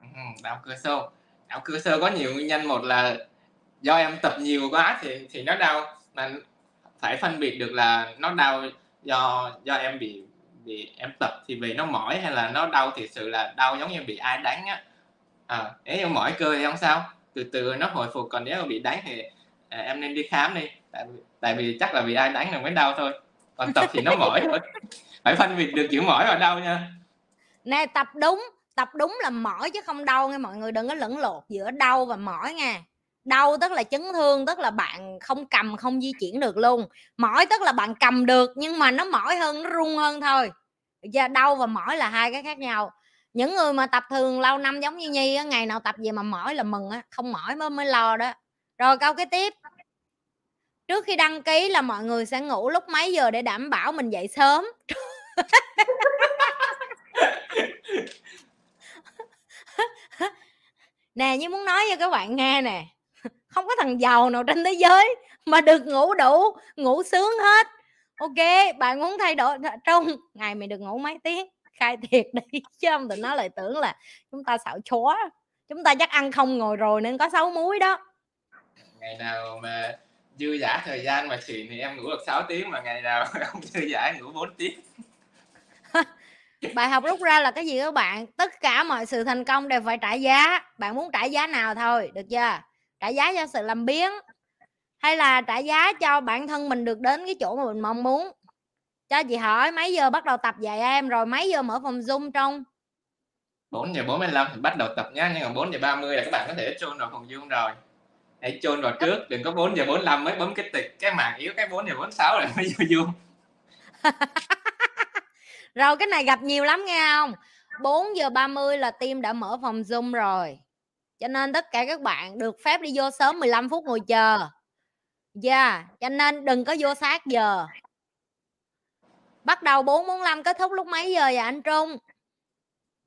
Ừ, đau cơ xô. Đau cơ xô có nhiều nguyên nhân. Một là do em tập nhiều quá thì thì nó đau. Mà phải phân biệt được là nó đau do do em bị bị em tập thì vì nó mỏi hay là nó đau thì sự là đau giống như bị ai đánh á à, nếu em mỏi cơ thì không sao. Từ từ nó hồi phục còn nếu mà bị đánh thì à, em nên đi khám đi. Tại, tại vì chắc là bị ai đánh là mới đau thôi. Còn tập thì nó mỏi thôi. Phải phân biệt được kiểu mỏi và đau nha. Nè tập đúng. Tập đúng là mỏi chứ không đau nghe mọi người. Đừng có lẫn lộn giữa đau và mỏi nha. Đau tức là chấn thương tức là bạn không cầm không di chuyển được luôn. Mỏi tức là bạn cầm được nhưng mà nó mỏi hơn nó rung hơn thôi. Và đau và mỏi là hai cái khác nhau những người mà tập thường lâu năm giống như nhi á, ngày nào tập gì mà mỏi là mừng á không mỏi mới mới lo đó. Rồi câu cái tiếp. Trước khi đăng ký là mọi người sẽ ngủ lúc mấy giờ để đảm bảo mình dậy sớm? (laughs) Nè như muốn nói cho các bạn nghe nè. Không có thằng giàu nào trên thế giới mà được ngủ đủ ngủ sướng hết. Ok bạn muốn thay đổi trong ngày mày được ngủ mấy tiếng? Khai thiệt đi (laughs) chứ không tụi nó lại tưởng là chúng ta xạo chó chúng ta chắc ăn không ngồi rồi nên có xấu muối đó. Ngày nào mà dư giả thời gian mà xỉn thì em ngủ được 6 tiếng mà ngày nào (laughs) không dư giả ngủ 4 tiếng. (laughs) Bài học rút ra là cái gì các bạn? Tất cả mọi sự thành công đều phải trả giá. Bạn muốn trả giá nào thôi được chưa? Trả giá cho sự làm biếng hay là trả giá cho bản thân mình được đến cái chỗ mà mình mong muốn cho chị hỏi mấy giờ bắt đầu tập dạy em? Rồi mấy giờ mở phòng zoom trong? 4 giờ 45 thì bắt đầu tập nhá nhưng mà 4 giờ 30 là các bạn có thể chôn vào phòng zoom rồi. Hãy chôn vào trước đừng có 4 giờ 45 mới bấm cái tịch cái màn yếu cái 4 giờ 46 là mới vô zoom. (laughs) Rồi cái này gặp nhiều lắm nghe không? 4 giờ 30 là team đã mở phòng zoom rồi. Cho nên tất cả các bạn được phép đi vô sớm 15 phút ngồi chờ. Yeah cho nên đừng có vô sát giờ bắt đầu 445 kết thúc lúc mấy giờ vậy anh Trung?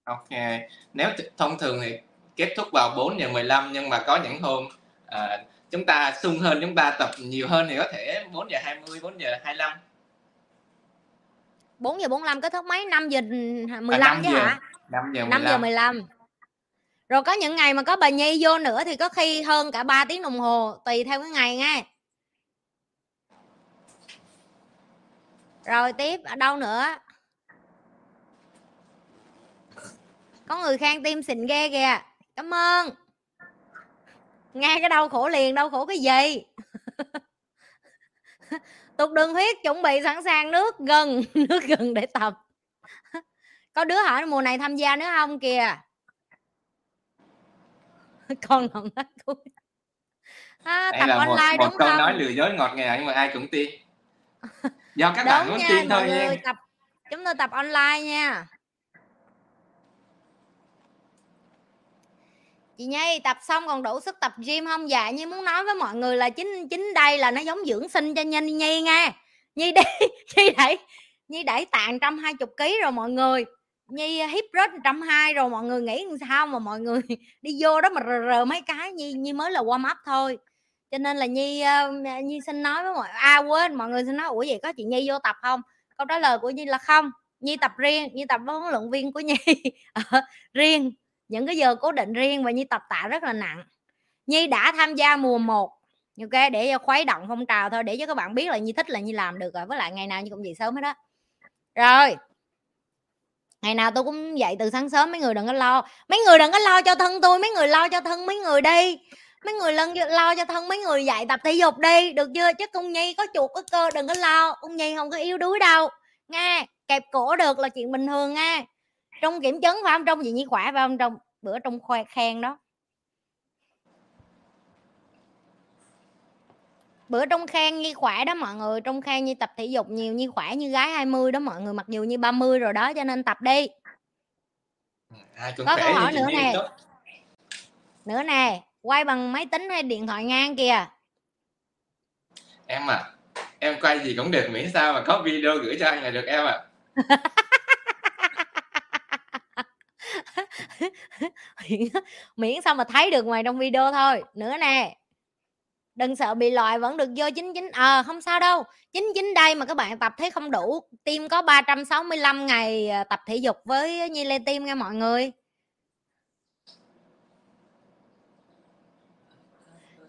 Ok nếu thông thường thì kết thúc vào 4 giờ 15 nhưng mà có những hôm à, chúng ta sung hơn chúng ta tập nhiều hơn thì có thể 4 giờ 20 4 giờ 25 4 giờ 45 kết thúc mấy? 5 giờ 15 à, 5 chứ giờ, hả 5 giờ 15. 5 giờ 15 rồi có những ngày mà có bà Nhi vô nữa thì có khi hơn cả 3 tiếng đồng hồ tùy theo cái ngày nghe rồi tiếp ở đâu nữa? Có người khen tim xịn ghê kìa. Cảm ơn. Nghe cái đau khổ liền đau khổ cái gì? (laughs) Tục đường huyết chuẩn bị sẵn sàng nước gần (laughs) nước gần để tập. Có đứa hỏi mùa này tham gia nữa không kìa? (laughs) Con lòng nói cuối à, tập online một, một đúng câu không? nói lừa dối ngọt ngào nhưng mà ai cũng tin do các bạn muốn tin thôi nha tập chúng tôi tập online nha. Chị nhi tập xong còn đủ sức tập gym không? Dạ như muốn nói với mọi người là chính chính đây là nó giống dưỡng sinh cho nhi nhi nghe. Nhi đi (laughs) nhi đẩy nhi đẩy tạng trăm hai chục ký rồi mọi người. Nhi hip rớt trăm hai rồi mọi người nghĩ sao mà mọi người (laughs) đi vô đó mà rờ, rờ mấy cái nhi nhi mới là warm up thôi cho nên là nhi uh, nhi xin nói với mọi à quên mọi người xin nói ủa vậy có chị nhi vô tập không? Câu trả lời của nhi là không. Nhi tập riêng nhi tập với huấn luyện viên của nhi. (laughs) Ờ, riêng những cái giờ cố định riêng và nhi tập tạ rất là nặng. Nhi đã tham gia mùa 1 ok để cho khuấy động phong trào thôi để cho các bạn biết là nhi thích là nhi làm được rồi với lại ngày nào nhi cũng dậy sớm hết đó rồi. Ngày nào tôi cũng dậy từ sáng sớm mấy người đừng có lo mấy người đừng có lo cho thân tôi mấy người lo cho thân mấy người đi mấy người lân lo cho thân mấy người dạy tập thể dục đi được chưa? Chứ con nhi có chuột có cơ đừng có lo. Con nhi không có yếu đuối đâu. Nghe kẹp cổ được là chuyện bình thường nghe trong kiểm chứng phải không? Trong gì nhi khỏe phải không? Trong bữa trong khoe khen đó. Bữa trong khen như khỏe đó mọi người trong khen như tập thể dục nhiều như khỏe như gái 20 đó mọi người mặc dù như 30 rồi đó cho nên tập đi. À, có câu hỏi nữa nè. nữa nè quay bằng máy tính hay điện thoại ngang kìa. Em à em quay gì cũng được miễn sao mà có video gửi cho anh là được em à (laughs) miễn, sao mà thấy được ngoài trong video thôi. Nữa nè đừng sợ bị loại vẫn được vô 99 ờ à, không sao đâu. 99 đây mà các bạn tập thấy không đủ team có 365 ngày à, tập thể dục với Nhi Lê Team nha mọi người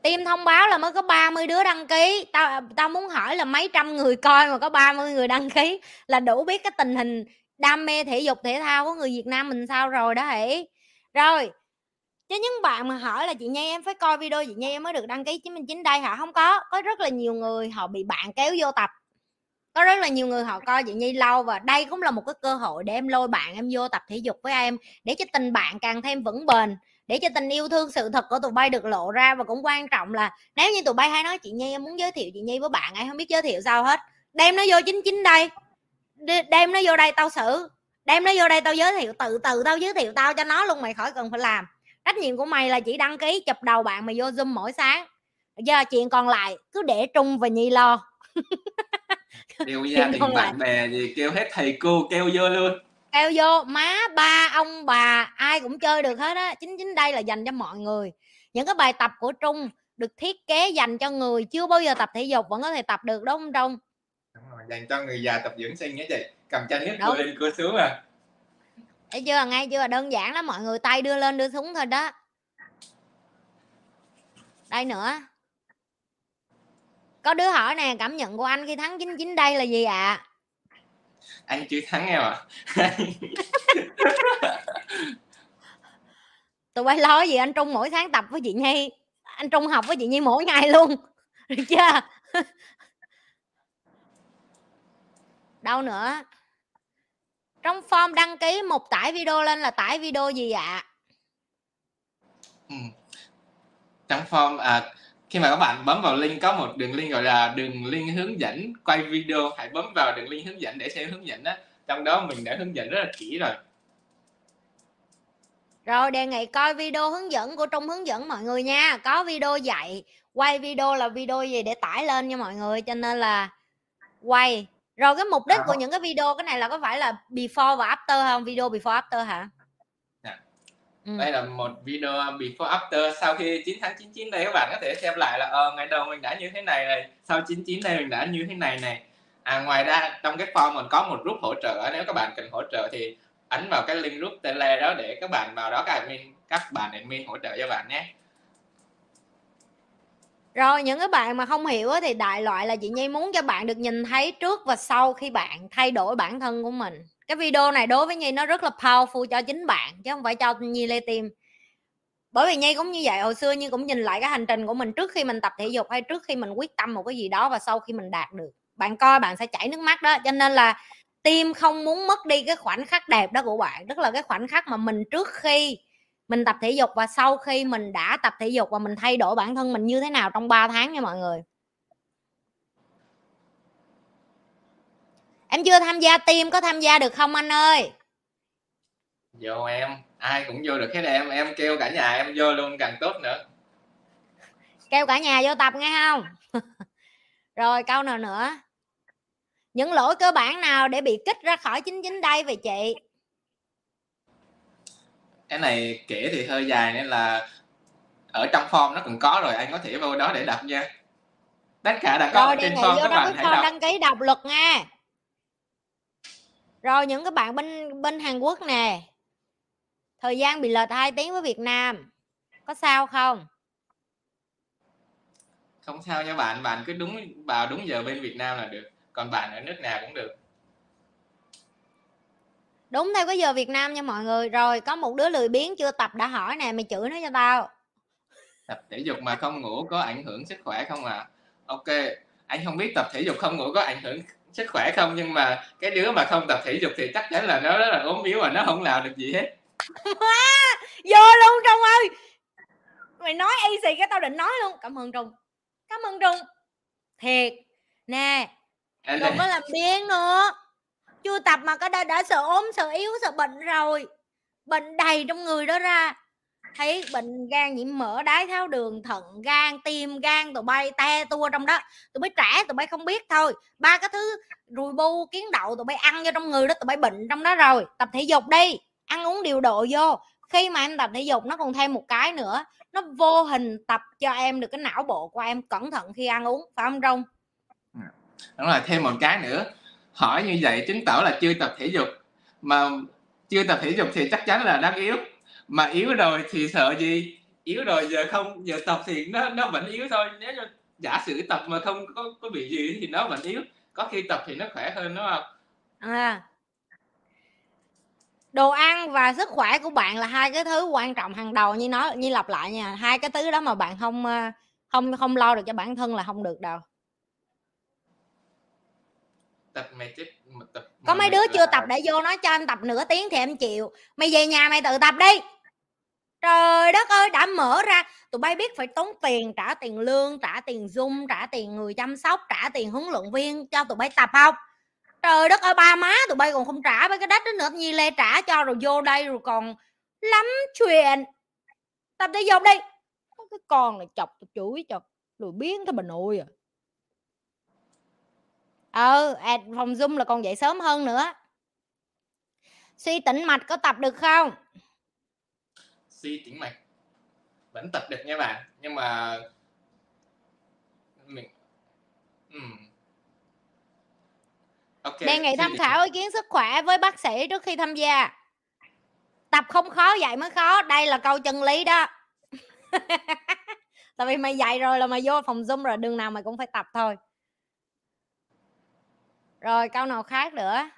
tim thông báo là mới có 30 đứa đăng ký. Tao tao muốn hỏi là mấy trăm người coi mà có 30 người đăng ký là đủ biết cái tình hình đam mê thể dục, thể thao của người Việt Nam mình sao rồi đó hỉ rồi chứ những bạn mà hỏi là chị Nhi em phải coi video chị Nhi em mới được đăng ký 99 đây hả không có. Có rất là nhiều người họ bị bạn kéo vô tập. Có rất là nhiều người họ coi chị Nhi lâu và đây cũng là một cái cơ hội để em lôi bạn em vô tập thể dục với em, để cho tình bạn càng thêm vững bền để cho tình yêu thương sự thật của tụi bay được lộ ra và cũng quan trọng là nếu như tụi bay hay nói chị Nhi em muốn giới thiệu chị Nhi với bạn em không biết giới thiệu sao hết. Đem nó vô 99 đây. Đem nó vô đây tao xử. Đem nó vô đây tao giới thiệu từ từ tao giới thiệu tao cho nó luôn mày khỏi cần phải làm. Trách nhiệm của mày là chỉ đăng ký chụp đầu bạn mày vô zoom mỗi sáng. Giờ chuyện còn lại cứ để trung và nhi lo. (laughs) Kêu gia đình bạn bè gì kêu hết thầy cô kêu vô luôn kêu vô má ba ông bà ai cũng chơi được hết á. Chính chính đây là dành cho mọi người. Những cái bài tập của trung được thiết kế dành cho người chưa bao giờ tập thể dục vẫn có thể tập được đúng không trung? Dành cho người già tập dưỡng sinh nhé chị. Cầm chân hết cua lên cua xuống à. Thấy chưa ngay chưa? Đơn giản lắm mọi người tay đưa lên đưa xuống thôi đó. Đây nữa. Có đứa hỏi nè cảm nhận của anh khi thắng 99 đây là gì ạ? à? Anh chưa thắng em ạ. À? (laughs) tụi bay lo gì? Anh trung mỗi sáng tập với chị nhi. Anh trung học với chị nhi mỗi ngày luôn. (laughs) Được chưa? (laughs) Đâu nữa? Trong form đăng ký một tải video lên là tải video gì ạ? Ừ. trong form à, khi mà các bạn bấm vào link có một đường link gọi là đường link hướng dẫn quay video hãy bấm vào đường link hướng dẫn để xem hướng dẫn đó trong đó mình đã hướng dẫn rất là kỹ rồi. Rồi đề nghị coi video hướng dẫn của Trung hướng dẫn mọi người nha. Có video dạy quay video là video gì để tải lên nha mọi người cho nên là quay. Rồi cái mục đích à, của những cái video cái này là có phải là before và after không? Video before after hả. Ừ. đây là một video before after. Sau khi 9 tháng 99 đây các bạn có thể xem lại là ờ, ngày đầu mình đã như thế này này sau 99 đây mình đã như thế này này. À, ngoài ra trong cái form mình có một group hỗ trợ. Nếu các bạn cần hỗ trợ thì ấn vào cái link group tele đó để các bạn vào đó các admin các bạn admin hỗ trợ cho bạn nhé. Rồi những cái bạn mà không hiểu thì đại loại là chị Nhi muốn cho bạn được nhìn thấy trước và sau khi bạn thay đổi bản thân của mình cái video này đối với Nhi nó rất là powerful cho chính bạn, chứ không phải cho Nhi Lê Tim bởi vì Nhi cũng như vậy, hồi xưa Nhi cũng nhìn lại cái hành trình của mình trước khi mình tập thể dục hay trước khi mình quyết tâm một cái gì đó và sau khi mình đạt được. Bạn coi bạn sẽ chảy nước mắt đó, cho nên là tim không muốn mất đi cái khoảnh khắc đẹp đó của bạn, tức là cái khoảnh khắc mà mình trước khi mình tập thể dục và sau khi mình đã tập thể dục và mình thay đổi bản thân mình như thế nào trong 3 tháng nha mọi người. Em chưa tham gia team có tham gia được không anh ơi? Vô em ai cũng vô được hết em. Em kêu cả nhà em vô luôn càng tốt nữa. Kêu cả nhà vô tập nghe không? (laughs) Rồi câu nào nữa? Những lỗi cơ bản nào để bị kích ra khỏi chính chính đây về chị? Cái này kể thì hơi dài nên là ở trong form nó còn có rồi anh có thể vô đó để đọc nha. Tất cả đã có rồi, trên form các bạn hãy đọc. đăng ký đọc luật nha rồi những cái bạn bên bên Hàn Quốc nè thời gian bị lệch hai tiếng với Việt Nam có sao không? Không sao nha bạn bạn cứ đúng vào đúng giờ bên Việt Nam là được còn bạn ở nước nào cũng được. Đúng theo cái giờ Việt Nam nha mọi người rồi có một đứa lười biếng chưa tập đã hỏi nè mày chửi nó cho tao. Tập thể dục mà không ngủ có ảnh hưởng sức khỏe không à ok anh không biết tập thể dục không ngủ có ảnh hưởng sức khỏe không nhưng mà cái đứa mà không tập thể dục thì chắc chắn là nó rất là ốm yếu và nó không làm được gì hết. (laughs) Vô luôn trung ơi. Mày nói easy cái tao định nói luôn. Cảm ơn trung. Cảm ơn trung. Thiệt. Nè đừng có làm biếng nữa. Chưa tập mà cái đã, đã sợ ốm sợ yếu sợ bệnh rồi. Bệnh đầy trong người đó ra thấy bệnh gan nhiễm mỡ đái tháo đường, thận gan, tim gan tụi bay te tua trong đó. Tụi bay trẻ tụi bay không biết thôi. Ba cái thứ rùi bu kiến đậu tụi bay ăn vô trong người đó, tụi bay bệnh trong đó rồi. Tập thể dục đi, ăn uống điều độ vô. Khi mà em tập thể dục, nó còn thêm một cái nữa, nó vô hình tập cho em được cái não bộ của em cẩn thận khi ăn uống, phải không rong ừ. đúng rồi, thêm một cái nữa. Hỏi như vậy, chứng tỏ là chưa tập thể dục. Mà chưa tập thể dục thì chắc chắn là đang yếu mà yếu rồi thì sợ gì? Yếu rồi giờ không giờ tập thì nó nó vẫn yếu thôi. Nếu như giả sử tập mà không có có bị gì thì nó vẫn yếu. Có khi tập thì nó khỏe hơn đúng không? À. Đồ ăn và sức khỏe của bạn là hai cái thứ quan trọng hàng đầu. Như nói như lặp lại nha hai cái thứ đó mà bạn không ờ, không không lo được cho bản thân là không được đâu. Tập mày chết tập có mấy đứa chưa tập để vô nói cho em tập nửa tiếng thì em chịu. Mày về nhà mày tự tập đi trời đất ơi đã mở ra. Tụi bay biết phải tốn tiền trả tiền lương trả tiền zoom trả tiền người chăm sóc trả tiền huấn luyện viên cho tụi bay tập không? Trời đất ơi ba má tụi bay còn không trả mấy cái đất đó nữa. Nhi lê trả cho rồi vô đây rồi còn lắm chuyện. Tập thể dục đi. Cái con này chọc tôi chửi chọc rồi biến thôi bà nội à. Ờ à, phòng zoom là còn dậy sớm hơn nữa. Suy tĩnh mạch có tập được không? Suy tĩnh mạch vẫn tập được nha bạn nhưng mà mình uhm. okay. đề nghị tham khảo ý kiến sức khỏe với bác sĩ trước khi tham gia tập không khó dạy mới khó đây là câu chân lý đó (laughs) tại vì mày dạy rồi là mày vô phòng zoom rồi đường nào mày cũng phải tập thôi rồi câu nào khác nữa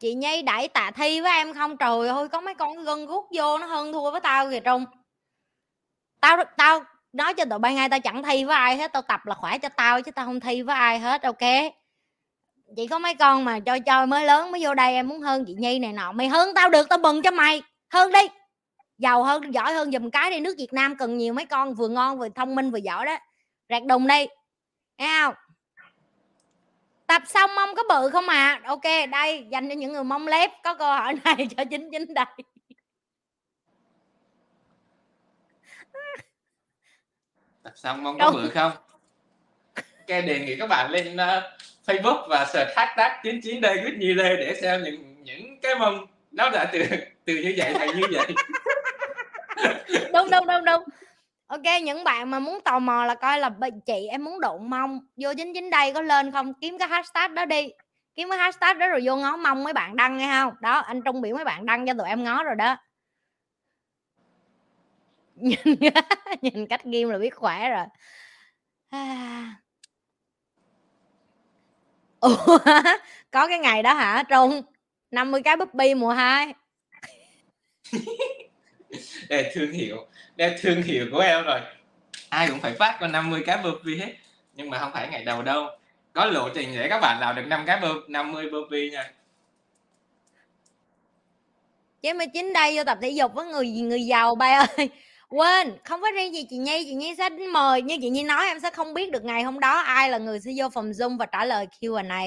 chị nhi đẩy tạ thi với em không? Trời ơi, có mấy con gân gút vô nó hơn thua với tao kìa trung. Tao tao nói cho tụi bay ngay tao chẳng thi với ai hết, tao tập là khỏe cho tao chứ tao không thi với ai hết, ok? Chỉ có mấy con mà chơi chơi mới lớn mới vô đây em muốn hơn chị nhi này nọ. Mày hơn tao được, tao mừng cho mày. Hơn đi. Giàu hơn, giỏi hơn dùm cái đi, nước việt nam cần nhiều mấy con vừa ngon, vừa thông minh, vừa giỏi đó. Rạc đùng đi. Nghe không? Tập xong mông có bự không à ok đây dành cho những người mông lép có câu hỏi này (laughs) cho chính chính đây. Tập xong mông có bự không? Ok đề nghị các bạn lên uh, facebook và search hashtag chín chín đây quyết nhi lê để xem những những cái mông nó đã từ từ như vậy thành như vậy. Đúng đúng đúng đúng ok những bạn mà muốn tò mò là coi là chị em muốn đụng mông vô chính chính đây có lên không? Kiếm cái hashtag đó đi. Kiếm cái hashtag đó rồi vô ngó mông mấy bạn đăng nghe không? Đó anh trung biểu mấy bạn đăng cho tụi em ngó rồi đó. (laughs) Nhìn (laughs) nhìn cách ghim là biết khỏe rồi. À. (sighs) Ủa, (laughs) có cái ngày đó hả trung? 50 cái puppy mùa 2 đây là thương hiệu. Đây là thương hiệu của em rồi. Ai cũng phải phát con 50 cái burpee hết. Nhưng mà không phải ngày đầu đâu. Có lộ trình để các bạn làm được 5 cá burpee 50 burpee nha. Chứ mà chính đây vô tập thể dục với người người giàu bay ơi. Quên, không có riêng gì chị nhi. Chị nhi sẽ mời, như chị nhi nói, em sẽ không biết được ngày hôm đó ai là người sẽ vô phòng zoom và trả lời Q&A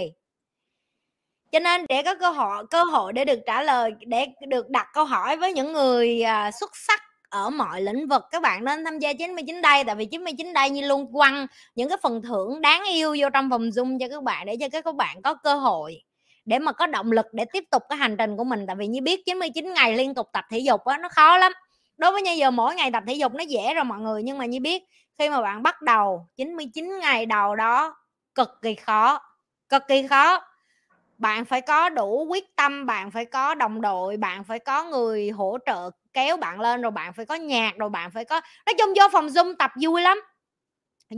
cho nên để có cơ hội cơ hội để được trả lời, để được đặt câu hỏi với những người à, xuất sắc ở mọi lĩnh vực, các bạn nên tham gia 99 đây tại vì 99 đây như luôn quăng những cái phần thưởng đáng yêu vô trong vòng zoom cho các bạn, để cho các bạn có cơ hội để mà có động lực để tiếp tục cái hành trình của mình. Tại vì như biết 99 ngày liên tục tập thể dục á, nó khó lắm. Đối với như giờ mỗi ngày tập thể dục nó dễ rồi mọi người, nhưng mà như biết khi mà bạn bắt đầu 99 ngày đầu đó cực kỳ khó, cực kỳ khó bạn phải có đủ quyết tâm bạn phải có đồng đội bạn phải có người hỗ trợ kéo bạn lên rồi bạn phải có nhạc rồi bạn phải có nói chung vô phòng zoom tập vui lắm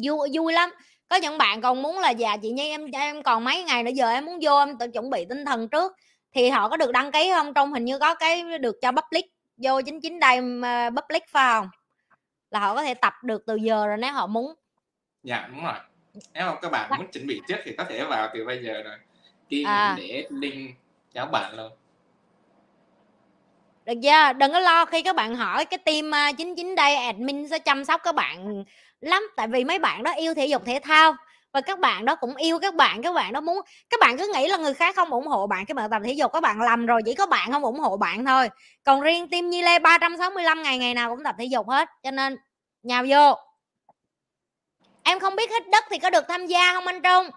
vui vui lắm. Có những bạn còn muốn là già chị nhi em em còn mấy ngày nữa giờ em muốn vô em tự chuẩn bị tinh thần trước. Thì họ có được đăng ký không? Trong hình như có cái được cho public vô chính chính đây public phải không? Là họ có thể tập được từ giờ rồi nếu họ muốn. Dạ đúng rồi. Nếu mà các bạn muốn chuẩn bị trước thì có thể vào từ bây giờ rồi Kim à. để link cho các bạn luôn được chưa? Đừng có lo khi các bạn hỏi cái team 99 đây admin sẽ chăm sóc các bạn lắm. Tại vì mấy bạn đó yêu thể dục thể thao. Và các bạn đó cũng yêu các bạn các bạn đó muốn các bạn cứ nghĩ là người khác không ủng hộ bạn cái bạn tập thể dục các bạn lầm rồi chỉ có bạn không ủng hộ bạn thôi. Còn riêng team Nhi Lê 365 ngày ngày nào cũng tập thể dục hết. Cho nên nhào vô. Em không biết hít đất thì có được tham gia không anh Trung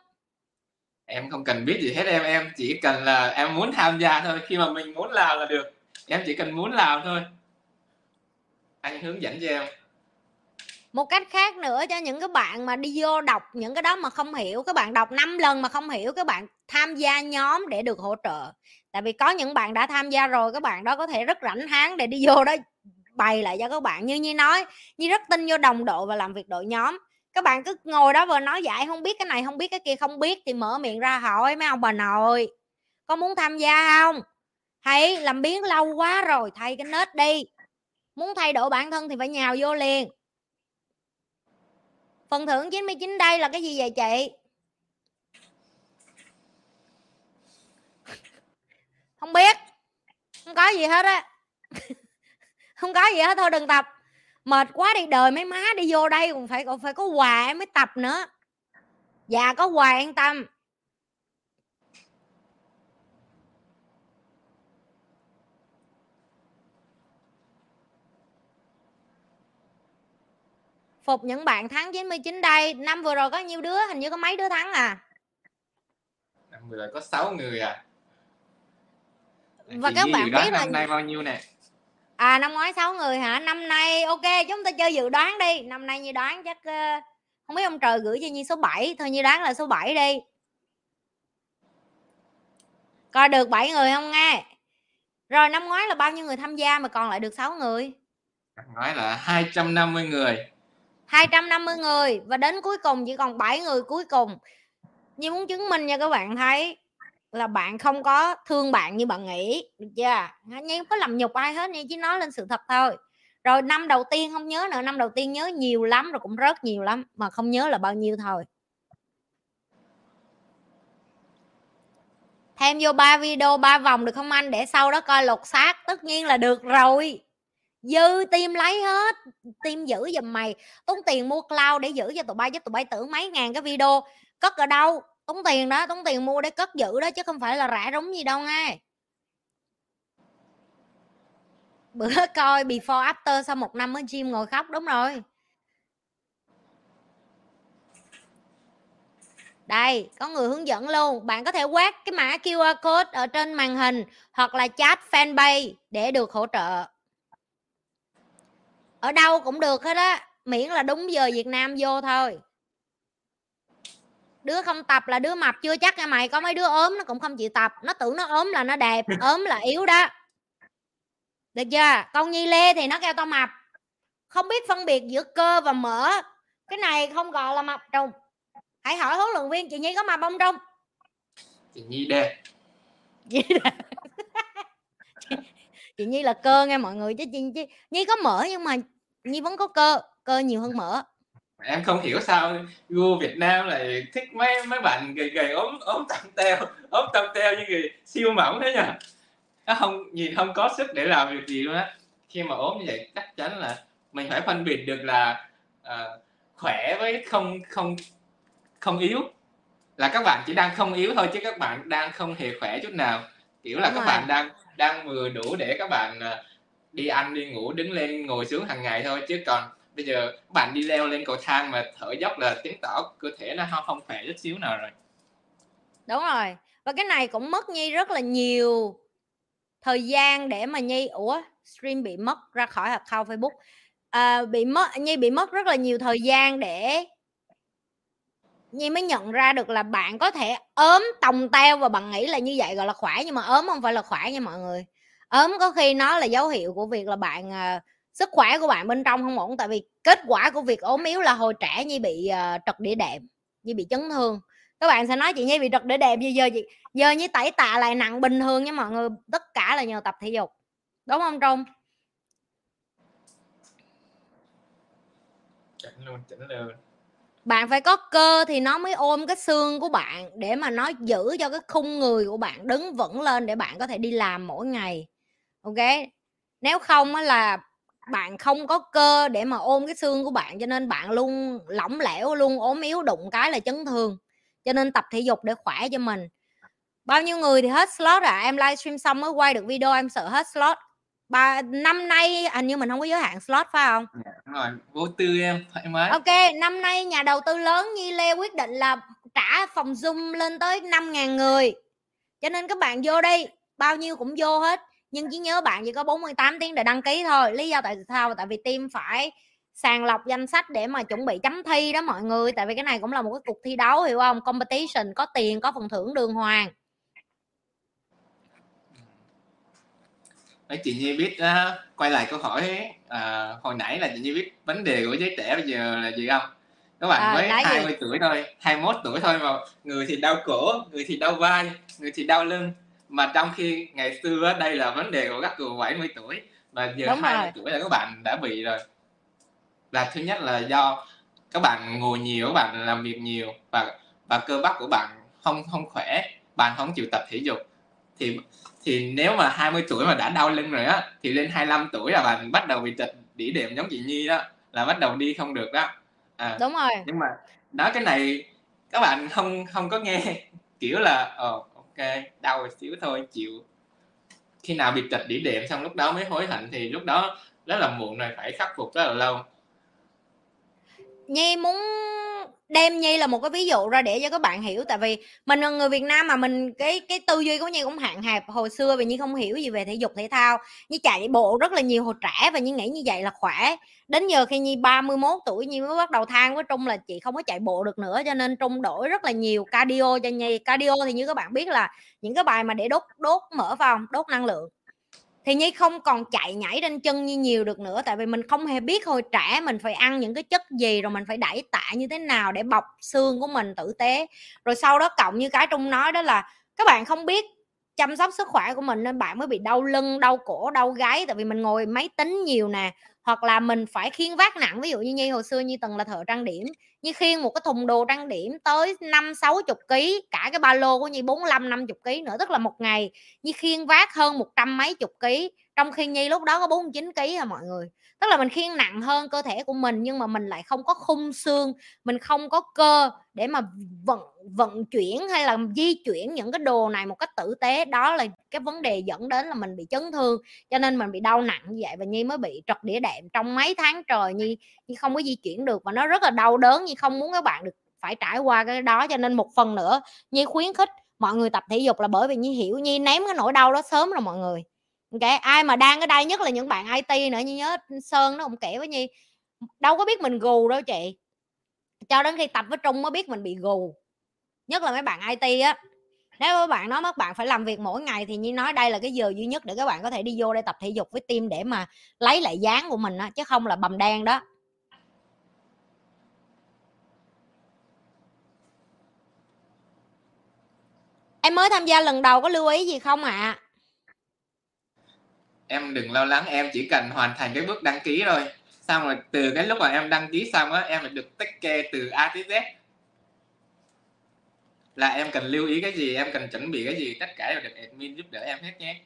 em không cần biết gì hết em em chỉ cần là em muốn tham gia thôi. Khi mà mình muốn làm là được. Em chỉ cần muốn làm thôi. Anh hướng dẫn cho em. Một cách khác nữa cho những cái bạn mà đi vô đọc những cái đó mà không hiểu. Các bạn đọc 5 lần mà không hiểu, các bạn tham gia nhóm để được hỗ trợ. Tại vì có những bạn đã tham gia rồi, các bạn đó có thể rất rảnh háng để đi vô đó bày lại cho các bạn. Như như nói như rất tin vô đồng đội và làm việc đội nhóm các bạn cứ ngồi đó vừa nói dạy không biết cái này, không biết cái kia, không biết. Thì mở miệng ra hỏi mấy ông bà nội, có muốn tham gia không? Thầy, làm biến lâu quá rồi thay cái nết đi. Muốn thay đổi bản thân thì phải nhào vô liền. Phần thưởng 99 đây là cái gì vậy chị? Không biết. Không có gì hết á. (laughs) Không có gì hết, thôi đừng tập mệt quá đi đời mấy má đi vô đây còn phải còn phải có quà em mới tập nữa. Dạ có quà yên tâm. Phục những bạn thắng 99 đây năm vừa rồi có nhiêu đứa? Hình như có mấy đứa thắng à? Năm vừa rồi có 6 người à. Và Chị các bạn biết là năm nay bao nhiêu nè à năm ngoái 6 người hả? Năm nay ok chúng ta chơi dự đoán đi. Năm nay như đoán chắc uh, không biết ông trời gửi cho như số 7 thôi như đoán là số 7 đi. Coi được 7 người không nghe? Rồi năm ngoái là bao nhiêu người tham gia mà còn lại được 6 người? Năm ngoái là 250 người. 250 người. Và đến cuối cùng chỉ còn 7 người cuối cùng. Như muốn chứng minh cho các bạn thấy là bạn không có thương bạn như bạn nghĩ được chưa nhi không có làm nhục ai hết nha, chỉ nói lên sự thật thôi. Rồi năm đầu tiên không nhớ nữa, năm đầu tiên nhớ nhiều lắm, rồi cũng rất nhiều lắm, mà không nhớ là bao nhiêu thôi. Thêm vô ba video, ba vòng được không anh? Để sau đó coi lột xác, tất nhiên là được rồi. Dư tim lấy hết, tim giữ giùm mày. Tốn tiền mua cloud để giữ cho tụi bay, chứ tụi bay tưởng mấy ngàn cái video cất ở đâu? Tốn tiền đó, tốn tiền mua để cất giữ đó chứ không phải là rã rúng gì đâu nghe. Bữa (laughs) coi before after sau một năm ở gym ngồi khóc, đúng rồi. Đây, có người hướng dẫn luôn. Bạn có thể quét cái mã QR code ở trên màn hình hoặc là chat fanpage để được hỗ trợ. Ở đâu cũng được hết á, miễn là đúng giờ Việt Nam vô thôi đứa không tập là đứa mập chưa chắc nha mày có mấy đứa ốm nó cũng không chịu tập nó tưởng nó ốm là nó đẹp (laughs) ốm là yếu đó. Được chưa? Con nhi lê thì nó kêu tao mập. Không biết phân biệt giữa cơ và mỡ cái này không gọi là mập trùng. Hãy hỏi huấn luyện viên chị nhi có mập không trung? Chị nhi đê (laughs) chị nhi là cơ nghe mọi người chứ chị, chị nhi có mỡ nhưng mà nhi vẫn có cơ cơ nhiều hơn mỡ em không hiểu sao gu Việt Nam lại thích mấy mấy bạn gầy gầy ốm ốm tăm teo ốm tăm teo như người siêu mỏng thế nhỉ? Nó không nhìn không có sức để làm việc gì luôn á. Khi mà ốm như vậy chắc chắn là mình phải phân biệt được là uh, khỏe với không không không yếu. Là các bạn chỉ đang không yếu thôi chứ các bạn đang không hề khỏe chút nào. Kiểu là Đúng các rồi. bạn đang đang vừa đủ để các bạn uh, đi ăn đi ngủ đứng lên ngồi xuống hàng ngày thôi. Chứ còn bây giờ bạn đi leo lên cầu thang mà thở dốc là chứng tỏ cơ thể nó không, không khỏe chút xíu nào rồi. Đúng rồi. Và cái này cũng mất nhi rất là nhiều thời gian để mà nhi ủa stream bị mất ra khỏi account facebook. À, bị mất nhi bị mất rất là nhiều thời gian để nhi mới nhận ra được là bạn có thể ốm tòng teo và bạn nghĩ là như vậy gọi là khỏe nhưng mà ốm không phải là khỏe nha mọi người. Ốm có khi nó là dấu hiệu của việc là bạn uh, sức khỏe của bạn bên trong không ổn? Tại vì kết quả của việc ốm yếu là hồi trẻ như bị uh, trật đĩa đệm như bị chấn thương. Các bạn sẽ nói chị như bị trật đĩa đệm như giờ chị giờ như tẩy tạ lại nặng bình thường nha mọi người tất cả là nhờ tập thể dục đúng không trung? Chỉnh luôn chỉnh luôn. Bạn phải có cơ thì nó mới ôm cái xương của bạn để mà nó giữ cho cái khung người của bạn đứng vững lên để bạn có thể đi làm mỗi ngày ok? Nếu không là bạn không có cơ để mà ôm cái xương của bạn cho nên bạn luôn lỏng lẻo luôn ốm yếu đụng cái là chấn thương. Cho nên tập thể dục để khỏe cho mình. Bao nhiêu người thì hết slot à? Em livestream xong mới quay được video em sợ hết slot. Ba năm nay hình như mình không có giới hạn slot phải không? Dạ, đúng rồi. Vô tư em thoải mái. Ok năm nay nhà đầu tư lớn như lê quyết định là trả phòng zoom lên tới 5.000 người. Cho nên các bạn vô đi bao nhiêu cũng vô hết nhưng chỉ nhớ bạn chỉ có 48 tiếng để đăng ký thôi. Lý do tại sao? Tại vì team phải sàng lọc danh sách để mà chuẩn bị chấm thi đó mọi người. Tại vì cái này cũng là một cái cuộc thi đấu hiểu không? Competition có tiền có phần thưởng đường hoàng. Đấy, chị Nhi biết uh, quay lại câu hỏi uh, hồi nãy là chị Nhi biết vấn đề của giới trẻ bây giờ là gì không? Các bạn à, mới 20 gì? tuổi thôi 21 tuổi thôi mà người thì đau cổ người thì đau vai người thì đau lưng mà trong khi ngày xưa đây là vấn đề của các cụ 70 tuổi và giờ Đúng 20 rồi. tuổi là các bạn đã bị rồi. Là thứ nhất là do các bạn ngồi nhiều các bạn làm việc nhiều và và cơ bắp của bạn không không khỏe bạn không chịu tập thể dục. Thì thì nếu mà 20 tuổi mà đã đau lưng rồi á thì lên 25 tuổi là bạn bắt đầu bị trật đỉ điểm giống chị Nhi đó là bắt đầu đi không được đó. À, đúng rồi. nhưng mà nói cái này các bạn không không có nghe kiểu là ờ ok, đau một xíu thôi, chịu. Khi nào bị trật đỉ điểm xong lúc đó mới hối hận thì lúc đó rất là muộn rồi, phải khắc phục rất là lâu. Nhi muốn đem nhi là một cái ví dụ ra để cho các bạn hiểu. Tại vì mình là người việt nam mà mình, cái cái tư duy của nhi cũng hạn hẹp. Hồi xưa vì nhi không hiểu gì về thể dục, thể thao. Nhi chạy bộ rất là nhiều, hồi trẻ và nhi nghĩ như vậy là khỏe. Đến giờ khi nhi 31 tuổi, nhi mới bắt đầu than với trung là chị không có chạy bộ được nữa, cho nên trung đổi rất là nhiều cardio cho nhi. Cardio thì như các bạn biết là những cái bài mà để đốt đốt mỡ vào đốt năng lượng thì nhi không còn chạy nhảy trên chân như nhiều được nữa, tại vì mình không hề biết hồi trẻ mình phải ăn những cái chất gì, rồi mình phải đẩy tạ như thế nào để bọc xương của mình tử tế. Rồi sau đó cộng như cái trung nói đó là, các bạn không biết chăm sóc sức khỏe của mình nên bạn mới bị đau lưng, đau cổ, đau gáy, tại vì mình ngồi máy tính nhiều nè hoặc là mình phải khiêng vác nặng, ví dụ như nhi hồi xưa như từng là thợ trang điểm, như khiêng một cái thùng đồ trang điểm tới năm, sáu chục ký, cả cái ba lô của nhi, bốn năm năm chục ký nữa, tức là một ngày như khiêng vác hơn một trăm mấy chục ký, trong khi nhi lúc đó có 49 ký à mọi người tức là mình khiêng nặng hơn cơ thể của mình nhưng mà mình lại không có khung xương, mình không có cơ để mà vận vận chuyển hay là di chuyển những cái đồ này một cách tử tế. Đó là cái vấn đề dẫn đến là mình bị chấn thương, cho nên mình bị đau nặng như vậy và nhi mới bị trật đĩa đệm trong mấy tháng trời. Nhi nhi không có di chuyển được và nó rất là đau đớn. Nhi không muốn các bạn được phải trải qua cái đó, cho nên một phần nữa nhi khuyến khích mọi người tập thể dục là bởi vì nhi hiểu nhi ném cái nỗi đau đó sớm rồi mọi người ok ai mà đang ở đây nhất là những bạn IT nữa, như nhớ Sơn nó cũng kể với Nhi. Đâu có biết mình gù đâu chị. Cho đến khi tập với Trung mới biết mình bị gù. Nhất là mấy bạn IT á. Nếu các bạn nói các bạn phải làm việc mỗi ngày thì như nói đây là cái giờ duy nhất để các bạn có thể đi vô đây tập thể dục với team để mà lấy lại dáng của mình á, chứ không là bầm đen đó. Em mới tham gia lần đầu có lưu ý gì không ạ? à? Em đừng lo lắng, em chỉ cần hoàn thành cái bước đăng ký thôi. Xong rồi từ cái lúc mà em đăng ký xong á, em được tích kê từ A tới Z. Là em cần lưu ý cái gì, em cần chuẩn bị cái gì, tất cả đều được admin giúp đỡ em hết nhé.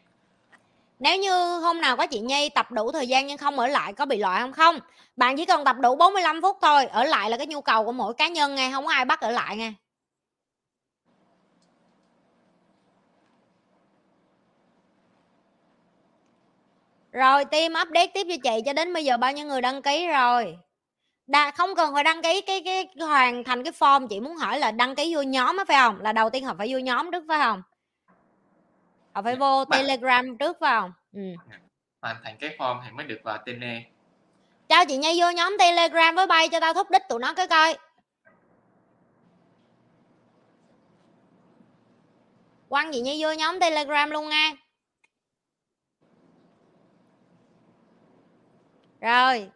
Nếu như hôm nào có chị Nhi tập đủ thời gian nhưng không ở lại, có bị loại không? Không. Bạn chỉ cần tập đủ 45 phút thôi, ở lại là cái nhu cầu của mỗi cá nhân nghe, không có ai bắt ở lại nghe. Rồi team update tiếp cho chị cho đến bây giờ bao nhiêu người đăng ký rồi? Đà, không cần phải đăng ký cái, cái hoàn thành cái form chị muốn hỏi là đăng ký vô nhóm á phải không? Là đầu tiên họ phải vô nhóm trước phải không? Họ phải vô Bạn... Telegram trước phải không? Ừ. Hoàn thành cái form thì mới được vào tele. Cho chị Nhi vô nhóm Telegram với bay cho tao thúc đích tụi nó cái coi. Quăng chị Nhi vô nhóm Telegram luôn nha. Rồi.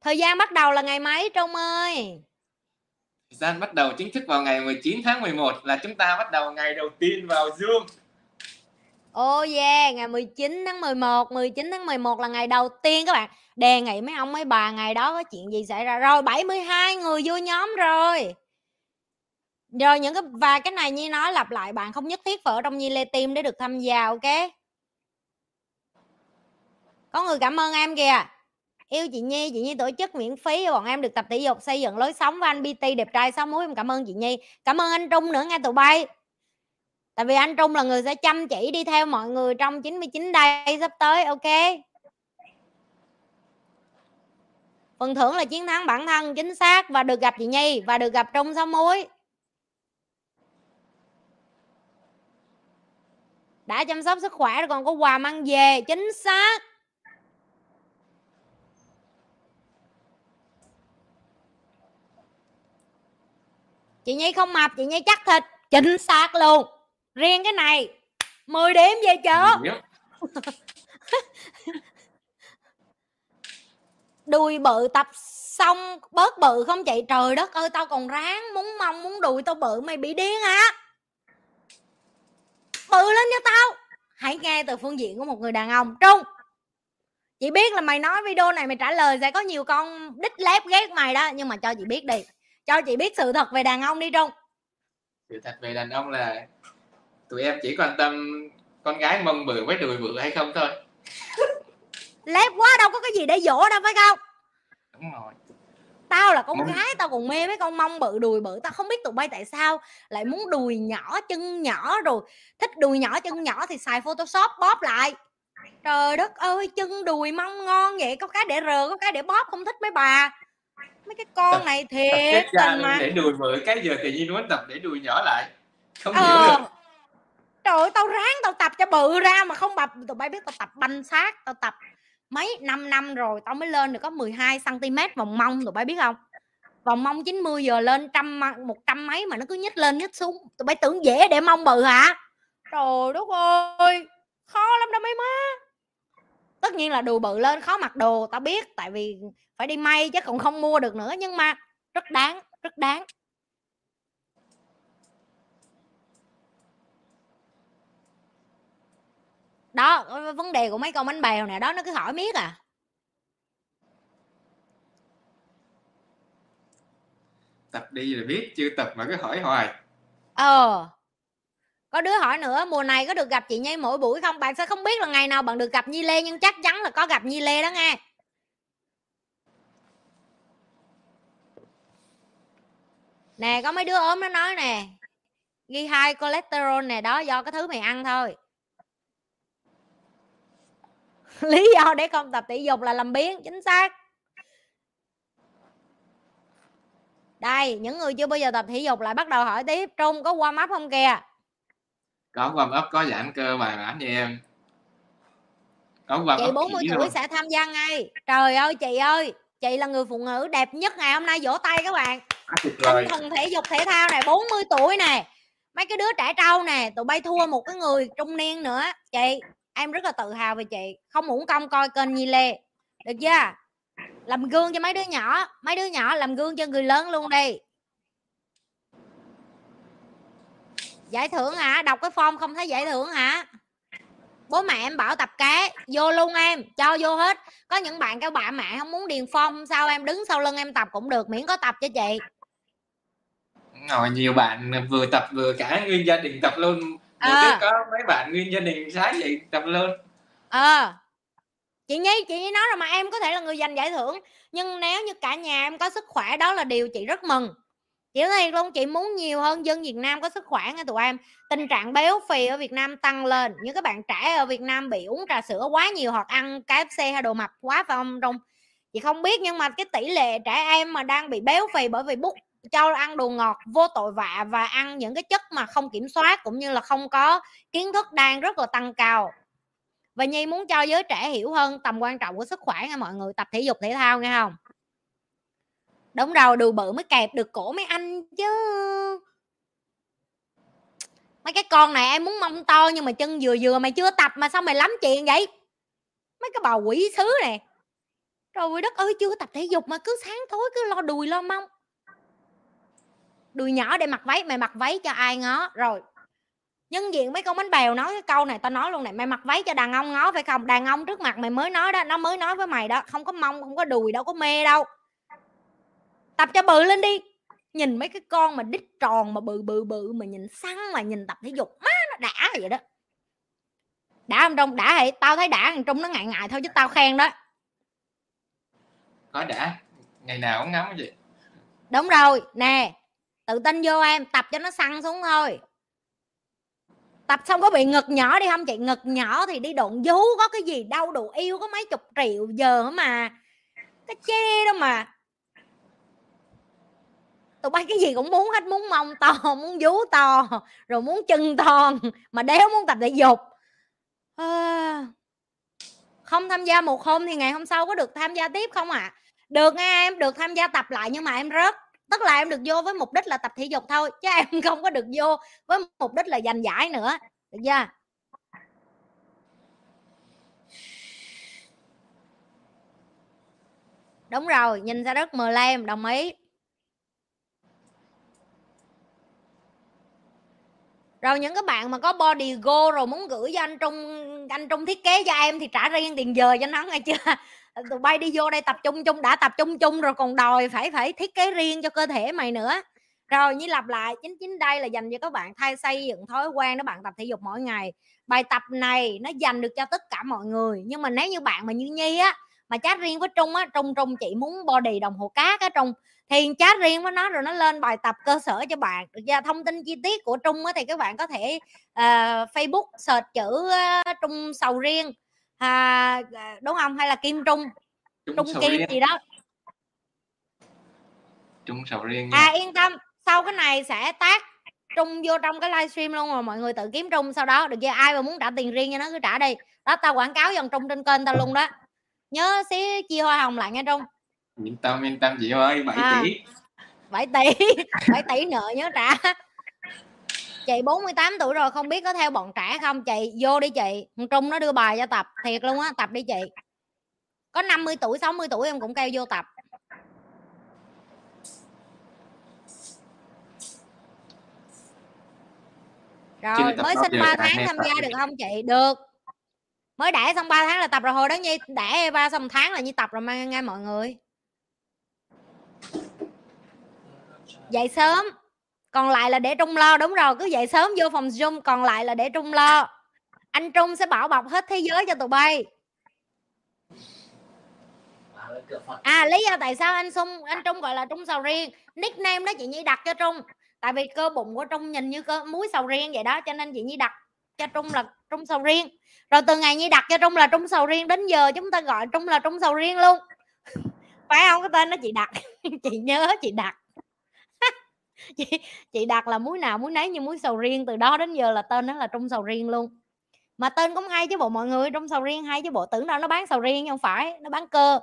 Thời gian bắt đầu là ngày mấy Trung ơi? Thời gian bắt đầu chính thức vào ngày 19 tháng 11 là chúng ta bắt đầu ngày đầu tiên vào Zoom. Oh yeah, ngày 19 tháng 11, 19 tháng 11 là ngày đầu tiên các bạn. Đề nghị mấy ông mấy bà ngày đó có chuyện gì xảy ra rồi 72 người vô nhóm rồi. Rồi những cái và cái này như nói lặp lại bạn không nhất thiết phải ở trong Nhi Lê Team để được tham gia ok? Có người cảm ơn em kìa yêu chị Nhi chị Nhi tổ chức miễn phí bọn em được tập thể dục, xây dựng lối sống và anh BT đẹp trai sáu múi. em cảm ơn chị Nhi cảm ơn anh Trung nữa, nghe tụi bay tại vì anh Trung là người sẽ chăm chỉ đi theo mọi người trong 99 đây sắp tới, ok phần thưởng là chiến thắng bản thân, chính xác, và được gặp chị Nhi, và được gặp Trung sáu múi. đã chăm sóc sức khỏe rồi còn có quà mang về, chính xác chị nhi không mập chị nhi chắc thịt. Chính xác luôn. Riêng cái này 10 điểm về chớ (laughs) đùi bự tập xong bớt bự không chị? Trời đất ơi tao còn ráng muốn mong muốn đùi tao bự mày bị điên hả? Bự lên cho tao. Hãy nghe từ phương diện của một người đàn ông. Trung chị biết là mày nói video này mày trả lời sẽ có nhiều con đích lép ghét mày đó nhưng mà cho chị biết đi cho chị biết sự thật về đàn ông đi trung. Sự thật về đàn ông là tụi em chỉ quan tâm con gái mông bự với đùi bự hay không thôi. Lép quá đâu có cái gì để dỗ đâu phải không? Đúng rồi. Tao là con mông... gái tao còn mê mấy con mông bự đùi bự. Tao không biết tụi bay tại sao lại muốn đùi nhỏ chân nhỏ rồi. Thích đùi nhỏ chân nhỏ thì xài photoshop bóp lại. Trời đất ơi chân đùi mông ngon vậy có cái để rờ có cái để bóp không thích mấy bà mấy cái con này thiệt tình mà. để đùi bự cái giờ tự nhiên muốn tập để đùi nhỏ lại. Không ờ. hiểu được. Trời ơi tao ráng tao tập cho bự ra mà không bập tụi bay biết tao tập banh sát tao tập mấy năm năm rồi tao mới lên được có 12 cm vòng mông tụi bay biết không? Vòng mông 90 giờ lên trăm một trăm mấy mà nó cứ nhích lên nhích xuống. Tụi bay tưởng dễ để mông bự hả? Trời đất ơi khó lắm đó mấy má tất nhiên là đồ bự lên khó mặc đồ tao biết tại vì phải đi may chứ còn không mua được nữa nhưng mà rất đáng rất đáng. Đó vấn đề của mấy con bánh bèo nè đó nó cứ hỏi miết à. Tập đi rồi biết chưa tập mà cứ hỏi hoài. Ờ có đứa hỏi nữa, mùa này có được gặp chị Nhi mỗi buổi không? Bạn sẽ không biết là ngày nào bạn được gặp Nhi Lê, nhưng chắc chắn là có gặp Nhi Lê đó nghe. Nè, có mấy đứa ốm nó nói nè, ghi hai cholesterol nè, đó do cái thứ mày ăn thôi. (laughs) Lý do để không tập thể dục là làm biến, chính xác. Đây, những người chưa bao giờ tập thể dục lại bắt đầu hỏi tiếp, trung có warm up không kìa? Có warm up có giãn cơ bài bản như em. Có warm chị 40 tuổi sẽ tham gia ngay. Trời ơi chị ơi chị là người phụ nữ đẹp nhất ngày hôm nay vỗ tay các bạn. Tinh thần thể dục thể thao này 40 tuổi nè. Mấy cái đứa trẻ trâu nè tụi bay thua một cái người trung niên nữa. Chị em rất là tự hào về chị. Không uổng công coi kênh nhi lê. Được chưa? Làm gương cho mấy đứa nhỏ mấy đứa nhỏ làm gương cho người lớn luôn đi giải thưởng hả? Đọc cái form không thấy giải thưởng hả? Bố mẹ em bảo tập cá vô luôn em cho vô hết. Có những bạn các bạn mẹ không muốn điền form sao em đứng sau lưng em tập cũng được miễn có tập cho chị. Ngồi nhiều bạn vừa tập vừa cả nguyên gia đình tập luôn. À. có mấy bạn nguyên gia đình sáng vậy tập luôn. Ờ. À. chị nhi chị nhi nói rồi mà em có thể là người giành giải thưởng. Nhưng nếu như cả nhà em có sức khỏe đó là điều chị rất mừng chị nói luôn, chị muốn nhiều hơn dân Việt Nam có sức khỏe nha tụi em. Tình trạng béo phì ở Việt Nam tăng lên, những các bạn trẻ ở Việt Nam bị uống trà sữa quá nhiều hoặc ăn KFC hay đồ mập quá phải không trong chị không biết nhưng mà cái tỷ lệ trẻ em mà đang bị béo phì bởi vì bút cho ăn đồ ngọt vô tội vạ và ăn những cái chất mà không kiểm soát cũng như là không có kiến thức đang rất là tăng cao. Và nhi muốn cho giới trẻ hiểu hơn tầm quan trọng của sức khỏe nha mọi người, tập thể dục thể thao nghe không? Đúng rồi đùi bự mới kẹp được cổ mấy anh chứ. Mấy cái con này em muốn mông to nhưng mà chân vừa vừa mày chưa tập mà sao mày lắm chuyện vậy? Mấy cái bà quỷ sứ này. Rồi đất ơi, chưa tập thể dục mà cứ sáng tối cứ lo đùi lo mông. Đùi nhỏ để mặc váy, mày mặc váy cho ai ngó. Rồi, nhân diện mấy con bánh bèo nói cái câu này, tao nói luôn này, mày mặc váy cho đàn ông ngó phải không? Đàn ông trước mặt mày mới nói đó, nó mới nói với mày đó, không có mông, không có đùi, đâu có mê đâu tập cho bự lên đi. Nhìn mấy cái con mà đít tròn mà bự bự bự mà nhìn săn mà nhìn tập thể dục má nó đã vậy đó. Đã không trong đã hay tao thấy đã thằng trung nó ngại ngại thôi chứ tao khen đó. Có đã. Ngày nào cũng ngắm vậy. Đúng rồi. Nè tự tin vô em tập cho nó săn xuống thôi. Tập xong có bị ngực nhỏ đi không chị? Ngực nhỏ thì đi độn vú có cái gì đâu đủ yêu có mấy chục triệu giờ mà. Cái chê đâu mà tụi bay cái gì cũng muốn hết muốn mông to (laughs) muốn vú to rồi muốn chân to mà đéo muốn tập thể dục. À, không tham gia một hôm thì ngày hôm sau có được tham gia tiếp không ạ? À? được nghe em được tham gia tập lại nhưng mà em rớt. Tức là em được vô với mục đích là tập thể dục thôi chứ em (laughs) không có được vô với mục đích là giành giải nữa. Được chưa? Đúng rồi nhìn ra rất mờ lem đồng ý. Rồi những cái bạn mà có body go rồi muốn gửi cho anh trung anh trung thiết kế cho em thì trả riêng tiền giờ cho nó, nghe chưa? (laughs) Tụi bay đi vô đây tập trung chung, đã tập trung chung rồi còn đòi phải phải thiết kế riêng cho cơ thể mày nữa. Rồi như lặp lại, chính chính đây là dành cho các bạn thay xây dựng thói quen đó, bạn tập thể dục mỗi ngày. Bài tập này nó dành được cho tất cả mọi người, nhưng mà nếu như bạn mà như nhi á, mà chat riêng với trung á, trung trung chị muốn body đồng hồ cát á, trung thì chat riêng với nó rồi nó lên bài tập cơ sở cho bạn. Được chưa thông tin chi tiết của trung á thì các bạn có thể uh, facebook search chữ uh, trung sầu riêng à, đúng không? Hay là kim trung? Trung, trung kim riêng. gì đó. Trung sầu riêng nha. à yên tâm sau cái này sẽ tác trung vô trong cái livestream luôn rồi mọi người tự kiếm trung sau đó. Được chưa? Ai mà muốn trả tiền riêng cho nó cứ trả đi. Đó tao quảng cáo dần trung trên kênh tao luôn đó. Nhớ xí chia hoa hồng lại nghe trung yên tâm yên tâm chị ơi 7 à, tỷ. 7 tỷ (laughs) 7 tỷ nợ nhớ trả. Chị 48 tuổi rồi không biết có theo bọn trẻ không? Chị vô đi chị. Thằng trung nó đưa bài cho tập thiệt luôn á tập đi chị. Có 50 tuổi 60 tuổi em cũng kêu vô tập. Rồi mới sinh 3 tháng tham gia được không chị? Được. Mới đẻ xong 3 tháng là tập rồi hồi đó nhi đẻ ba xong tháng là như tập rồi mang nghe mọi người dậy sớm. Còn lại là để trung lo. Đúng rồi, cứ dậy sớm vô phòng zoom, còn lại là để trung lo. Anh trung sẽ bảo bọc hết thế giới cho tụi bay. À lý do tại sao anh sung, anh trung gọi là trung sầu riêng. Nickname đó chị nhi đặt cho trung. Tại vì cơ bụng của trung nhìn như cơ muối sầu riêng vậy đó, cho nên chị nhi đặt cho trung là trung sầu riêng. Rồi từ ngày nhi đặt cho trung là trung sầu riêng đến giờ chúng ta gọi trung là trung sầu riêng luôn. (laughs) Phải không? Cái tên đó chị đặt. (laughs) Chị nhớ chị đặt. (laughs) chị chị đặt là muối nào muối nấy như muối sầu riêng, từ đó đến giờ là tên nó là trung sầu riêng luôn. Mà tên cũng hay chứ bộ, mọi người, trung sầu riêng hay chứ bộ, tưởng đâu nó bán sầu riêng không phải, nó bán cơ.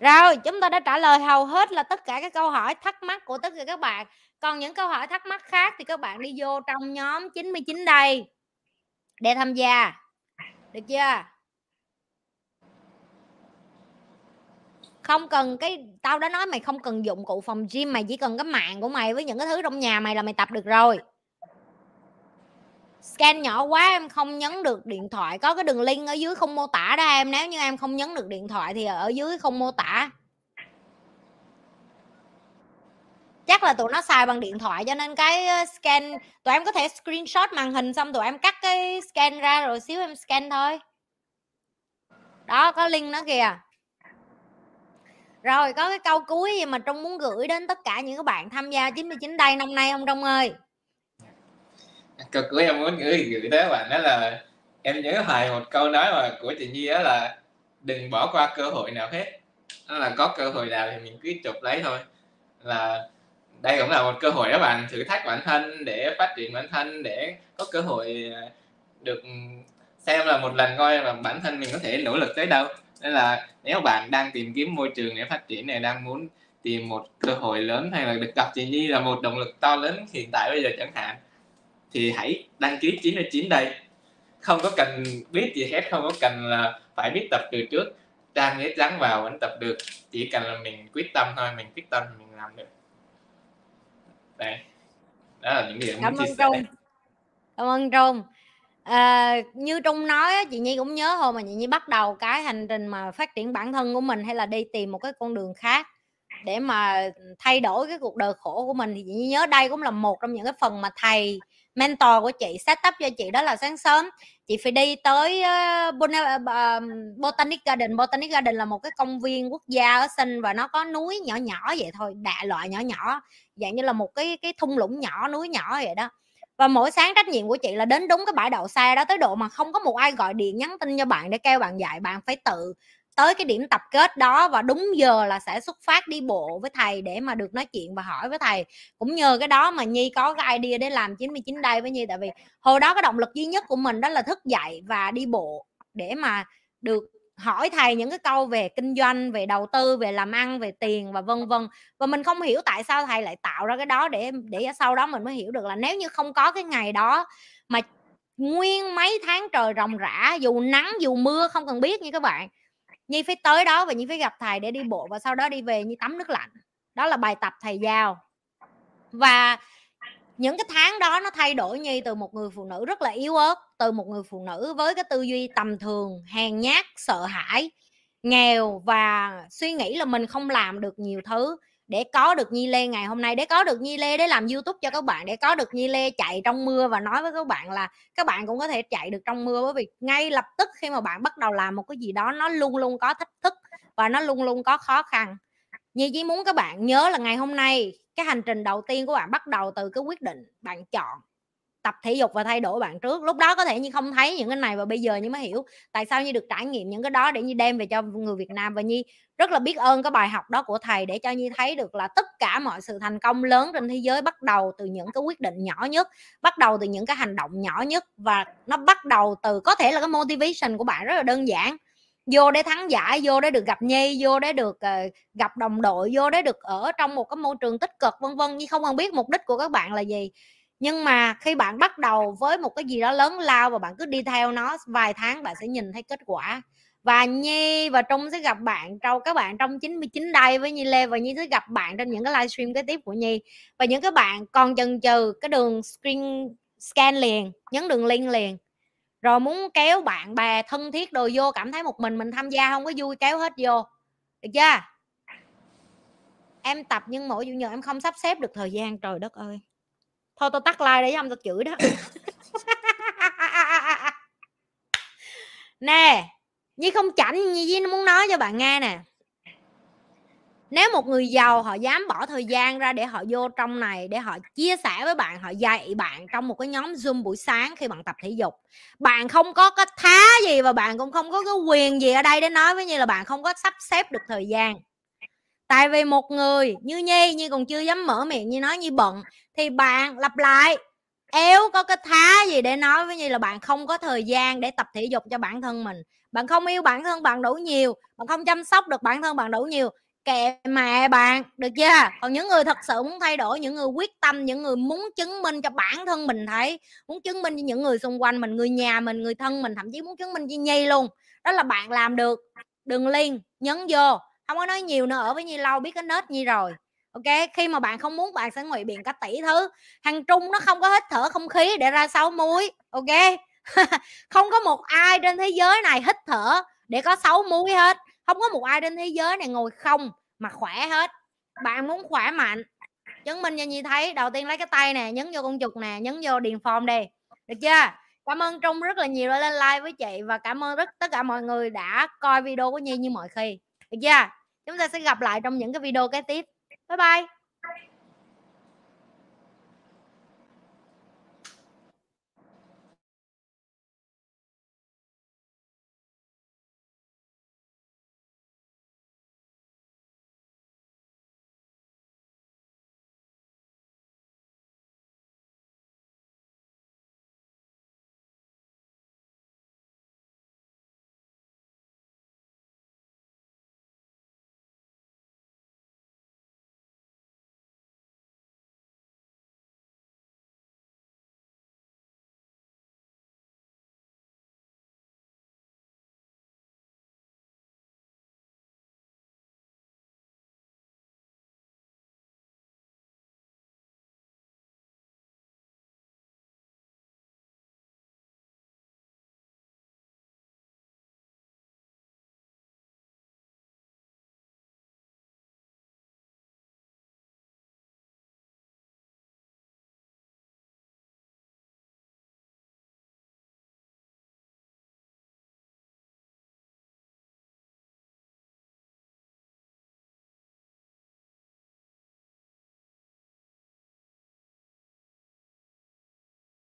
Rồi, chúng ta đã trả lời hầu hết là tất cả các câu hỏi thắc mắc của tất cả các bạn. Còn những câu hỏi thắc mắc khác thì các bạn đi vô trong nhóm 99 đây để tham gia. Được chưa? Không cần cái, tao đã nói mày không cần dụng cụ phòng gym, mày chỉ cần cái mạng của mày với những cái thứ trong nhà mày là mày tập được rồi. Scan nhỏ quá em không nhấn được điện thoại, có cái đường link ở dưới không mô tả đó em, nếu như em không nhấn được điện thoại thì ở dưới không mô tả. Chắc là tụi nó xài bằng điện thoại cho nên cái ờ, scan, tụi em có thể screenshot màn hình xong tụi em cắt cái scan ra rồi xíu em scan thôi. Đó, có link nó kìa rồi, có cái câu cuối gì mà trong muốn gửi đến tất cả những các bạn tham gia 99 đây năm nay ông Trung ơi? Câu cuối em muốn gửi gửi tới bạn đó là em nhớ hoài một câu nói mà của chị Nhi đó là đừng bỏ qua cơ hội nào hết. Đó là có cơ hội nào thì mình cứ chụp lấy thôi. Là đây cũng là một cơ hội đó bạn, thử thách bản thân để phát triển bản thân, để có cơ hội à, được ừ, xem là một lần coi là bản thân mình có thể nỗ lực tới đâu nên là nếu bạn đang tìm kiếm môi trường để phát triển này đang muốn tìm một cơ hội lớn hay là được gặp chị Nhi là một động lực to lớn hiện tại bây giờ chẳng hạn thì hãy đăng ký 99 đây. Không có cần biết gì hết không có cần là phải biết tập từ trước. Trang hết trắng vào vẫn tập được chỉ cần là mình quyết tâm thôi mình quyết tâm mình làm được. Đây đó là những điều cảm ơn Trung. Cảm ơn Trung à, như trung nói chị nhi cũng nhớ hồi mà chị nhi bắt đầu cái hành trình mà phát triển bản thân của mình hay là đi tìm một cái con đường khác để mà thay đổi cái cuộc đời khổ của mình thì chị nhi nhớ đây cũng là một trong những cái phần mà thầy mentor của chị set up cho chị đó là sáng sớm. Chị phải đi tới ờ, ờ, Botanic Garden. Botanic Garden là một cái công viên quốc gia ở sinh và nó có núi nhỏ nhỏ vậy thôi đại loại nhỏ nhỏ dạng như là một cái cái thung lũng nhỏ núi nhỏ vậy đó và mỗi sáng trách nhiệm của chị là đến đúng cái bãi đậu xe đó, tới độ mà không có một ai gọi điện nhắn tin cho bạn để kêu bạn dạy, bạn phải tự tới cái điểm tập kết đó và đúng giờ là sẽ xuất phát đi bộ với thầy để mà được nói chuyện và hỏi với thầy. Cũng nhờ cái đó mà nhi có cái idea để làm 99 đây với nhi, tại vì hồi đó cái động lực duy nhất của mình đó là thức dậy và đi bộ để mà được hỏi thầy những cái câu về kinh doanh, về đầu tư, về làm ăn, về tiền và vân vân. Và mình không hiểu tại sao thầy lại tạo ra cái đó để để sau đó mình mới hiểu được là nếu như không có cái ngày đó mà nguyên mấy tháng trời ròng rã, dù nắng, dù mưa, không cần biết như các bạn. Nhi phải tới đó và nhi phải gặp thầy để đi bộ và sau đó đi về như tắm nước lạnh. Đó là bài tập thầy giao. Và những cái tháng đó nó thay đổi nhi từ một người phụ nữ rất là yếu ớt, từ một người phụ nữ với cái tư duy tầm thường, hèn nhát, sợ hãi, nghèo và suy nghĩ là mình không làm được nhiều thứ. Để có được Nhi Lê ngày hôm nay, để có được Nhi Lê, để làm YouTube cho các bạn, để có được Nhi Lê chạy trong mưa và nói với các bạn là các bạn cũng có thể chạy được trong mưa. Bởi vì ngay lập tức khi mà bạn bắt đầu làm một cái gì đó, nó luôn luôn có thách thức và nó luôn luôn có khó khăn. Nhi chỉ muốn các bạn nhớ là ngày hôm nay cái hành trình đầu tiên của bạn bắt đầu từ cái quyết định bạn chọn tập thể dục và thay đổi bạn trước. Lúc đó có thể như không thấy những cái này và bây giờ như mới hiểu tại sao như được trải nghiệm những cái đó để như đem về cho người Việt Nam. Và Nhi rất là biết ơn cái bài học đó của thầy để cho Nhi thấy được là tất cả mọi sự thành công lớn trên thế giới bắt đầu từ những cái quyết định nhỏ nhất, bắt đầu từ những cái hành động nhỏ nhất và nó bắt đầu từ có thể là cái motivation của bạn rất là đơn giản vô để thắng giải vô để được gặp nhi vô để được uh, gặp đồng đội vô để được ở trong một cái môi trường tích cực vân vân nhưng không cần biết mục đích của các bạn là gì. Nhưng mà khi bạn bắt đầu với một cái gì đó lớn lao và bạn cứ đi theo nó vài tháng bạn sẽ nhìn thấy kết quả. Và Nhi và Trung sẽ gặp bạn trong các bạn trong 99 đây với Nhi Lê và Nhi sẽ gặp bạn trong những cái livestream kế tiếp của Nhi. Và những cái bạn còn chần chừ cái đường screen scan liền nhấn đường link liền rồi muốn kéo bạn bè thân thiết đồ vô cảm thấy một mình mình tham gia không có vui, kéo hết vô. Được chưa? Em tập nhưng mỗi chủ nhật em không sắp xếp được thời gian, trời đất ơi. Thôi tôi tắt like để ông tôi chửi đó. (laughs) Nè như không chảnh, Nhi muốn nói cho bạn nghe nè nếu một người giàu họ dám bỏ thời gian ra để họ vô trong này, để họ chia sẻ với bạn, họ dạy bạn trong một cái nhóm zoom buổi sáng khi bạn tập thể dục. Bạn không có cái thá gì và bạn cũng không có cái quyền gì ở đây để nói với như là bạn không có sắp xếp được thời gian. Tại vì một người như nhi như còn chưa dám mở miệng như nói như bận, thì bạn lặp lại. Éo có cái thá gì để nói với như là bạn không có thời gian để tập thể dục cho bản thân mình. Bạn không yêu bản thân bạn đủ nhiều, bạn không chăm sóc được bản thân bạn đủ nhiều kệ mẹ bạn, được chưa? Còn những người thật sự muốn thay đổi, những người quyết tâm, những người muốn chứng minh cho bản thân mình thấy, muốn chứng minh cho những người xung quanh mình, người nhà mình, người thân mình, thậm chí muốn chứng minh cho nhi luôn. Đó là bạn làm được. Đừng liên nhấn vô. Không có nói nhiều nữa, ở với nhi lâu, biết cái nết nhi rồi. Ok? Khi mà bạn không muốn, bạn sẽ ngụy biện cả tỷ thứ. Hàng trung nó không có hít thở không khí để ra sáu muối ok? (laughs) Không có một ai trên thế giới này hít thở để có sáu muối hết không có một ai trên thế giới này ngồi không mà khỏe hết. Bạn muốn khỏe mạnh, chứng minh cho nhi thấy, đầu tiên lấy cái tay nè, nhấn vô con chuột nè, nhấn vô điền form đi. Được chưa? Cảm ơn trung rất là nhiều đã lên like với chị và cảm ơn rất, tất cả mọi người đã coi video của nhi như mọi khi. Được chưa? Chúng ta sẽ gặp lại trong những cái video kế tiếp. Bye bye!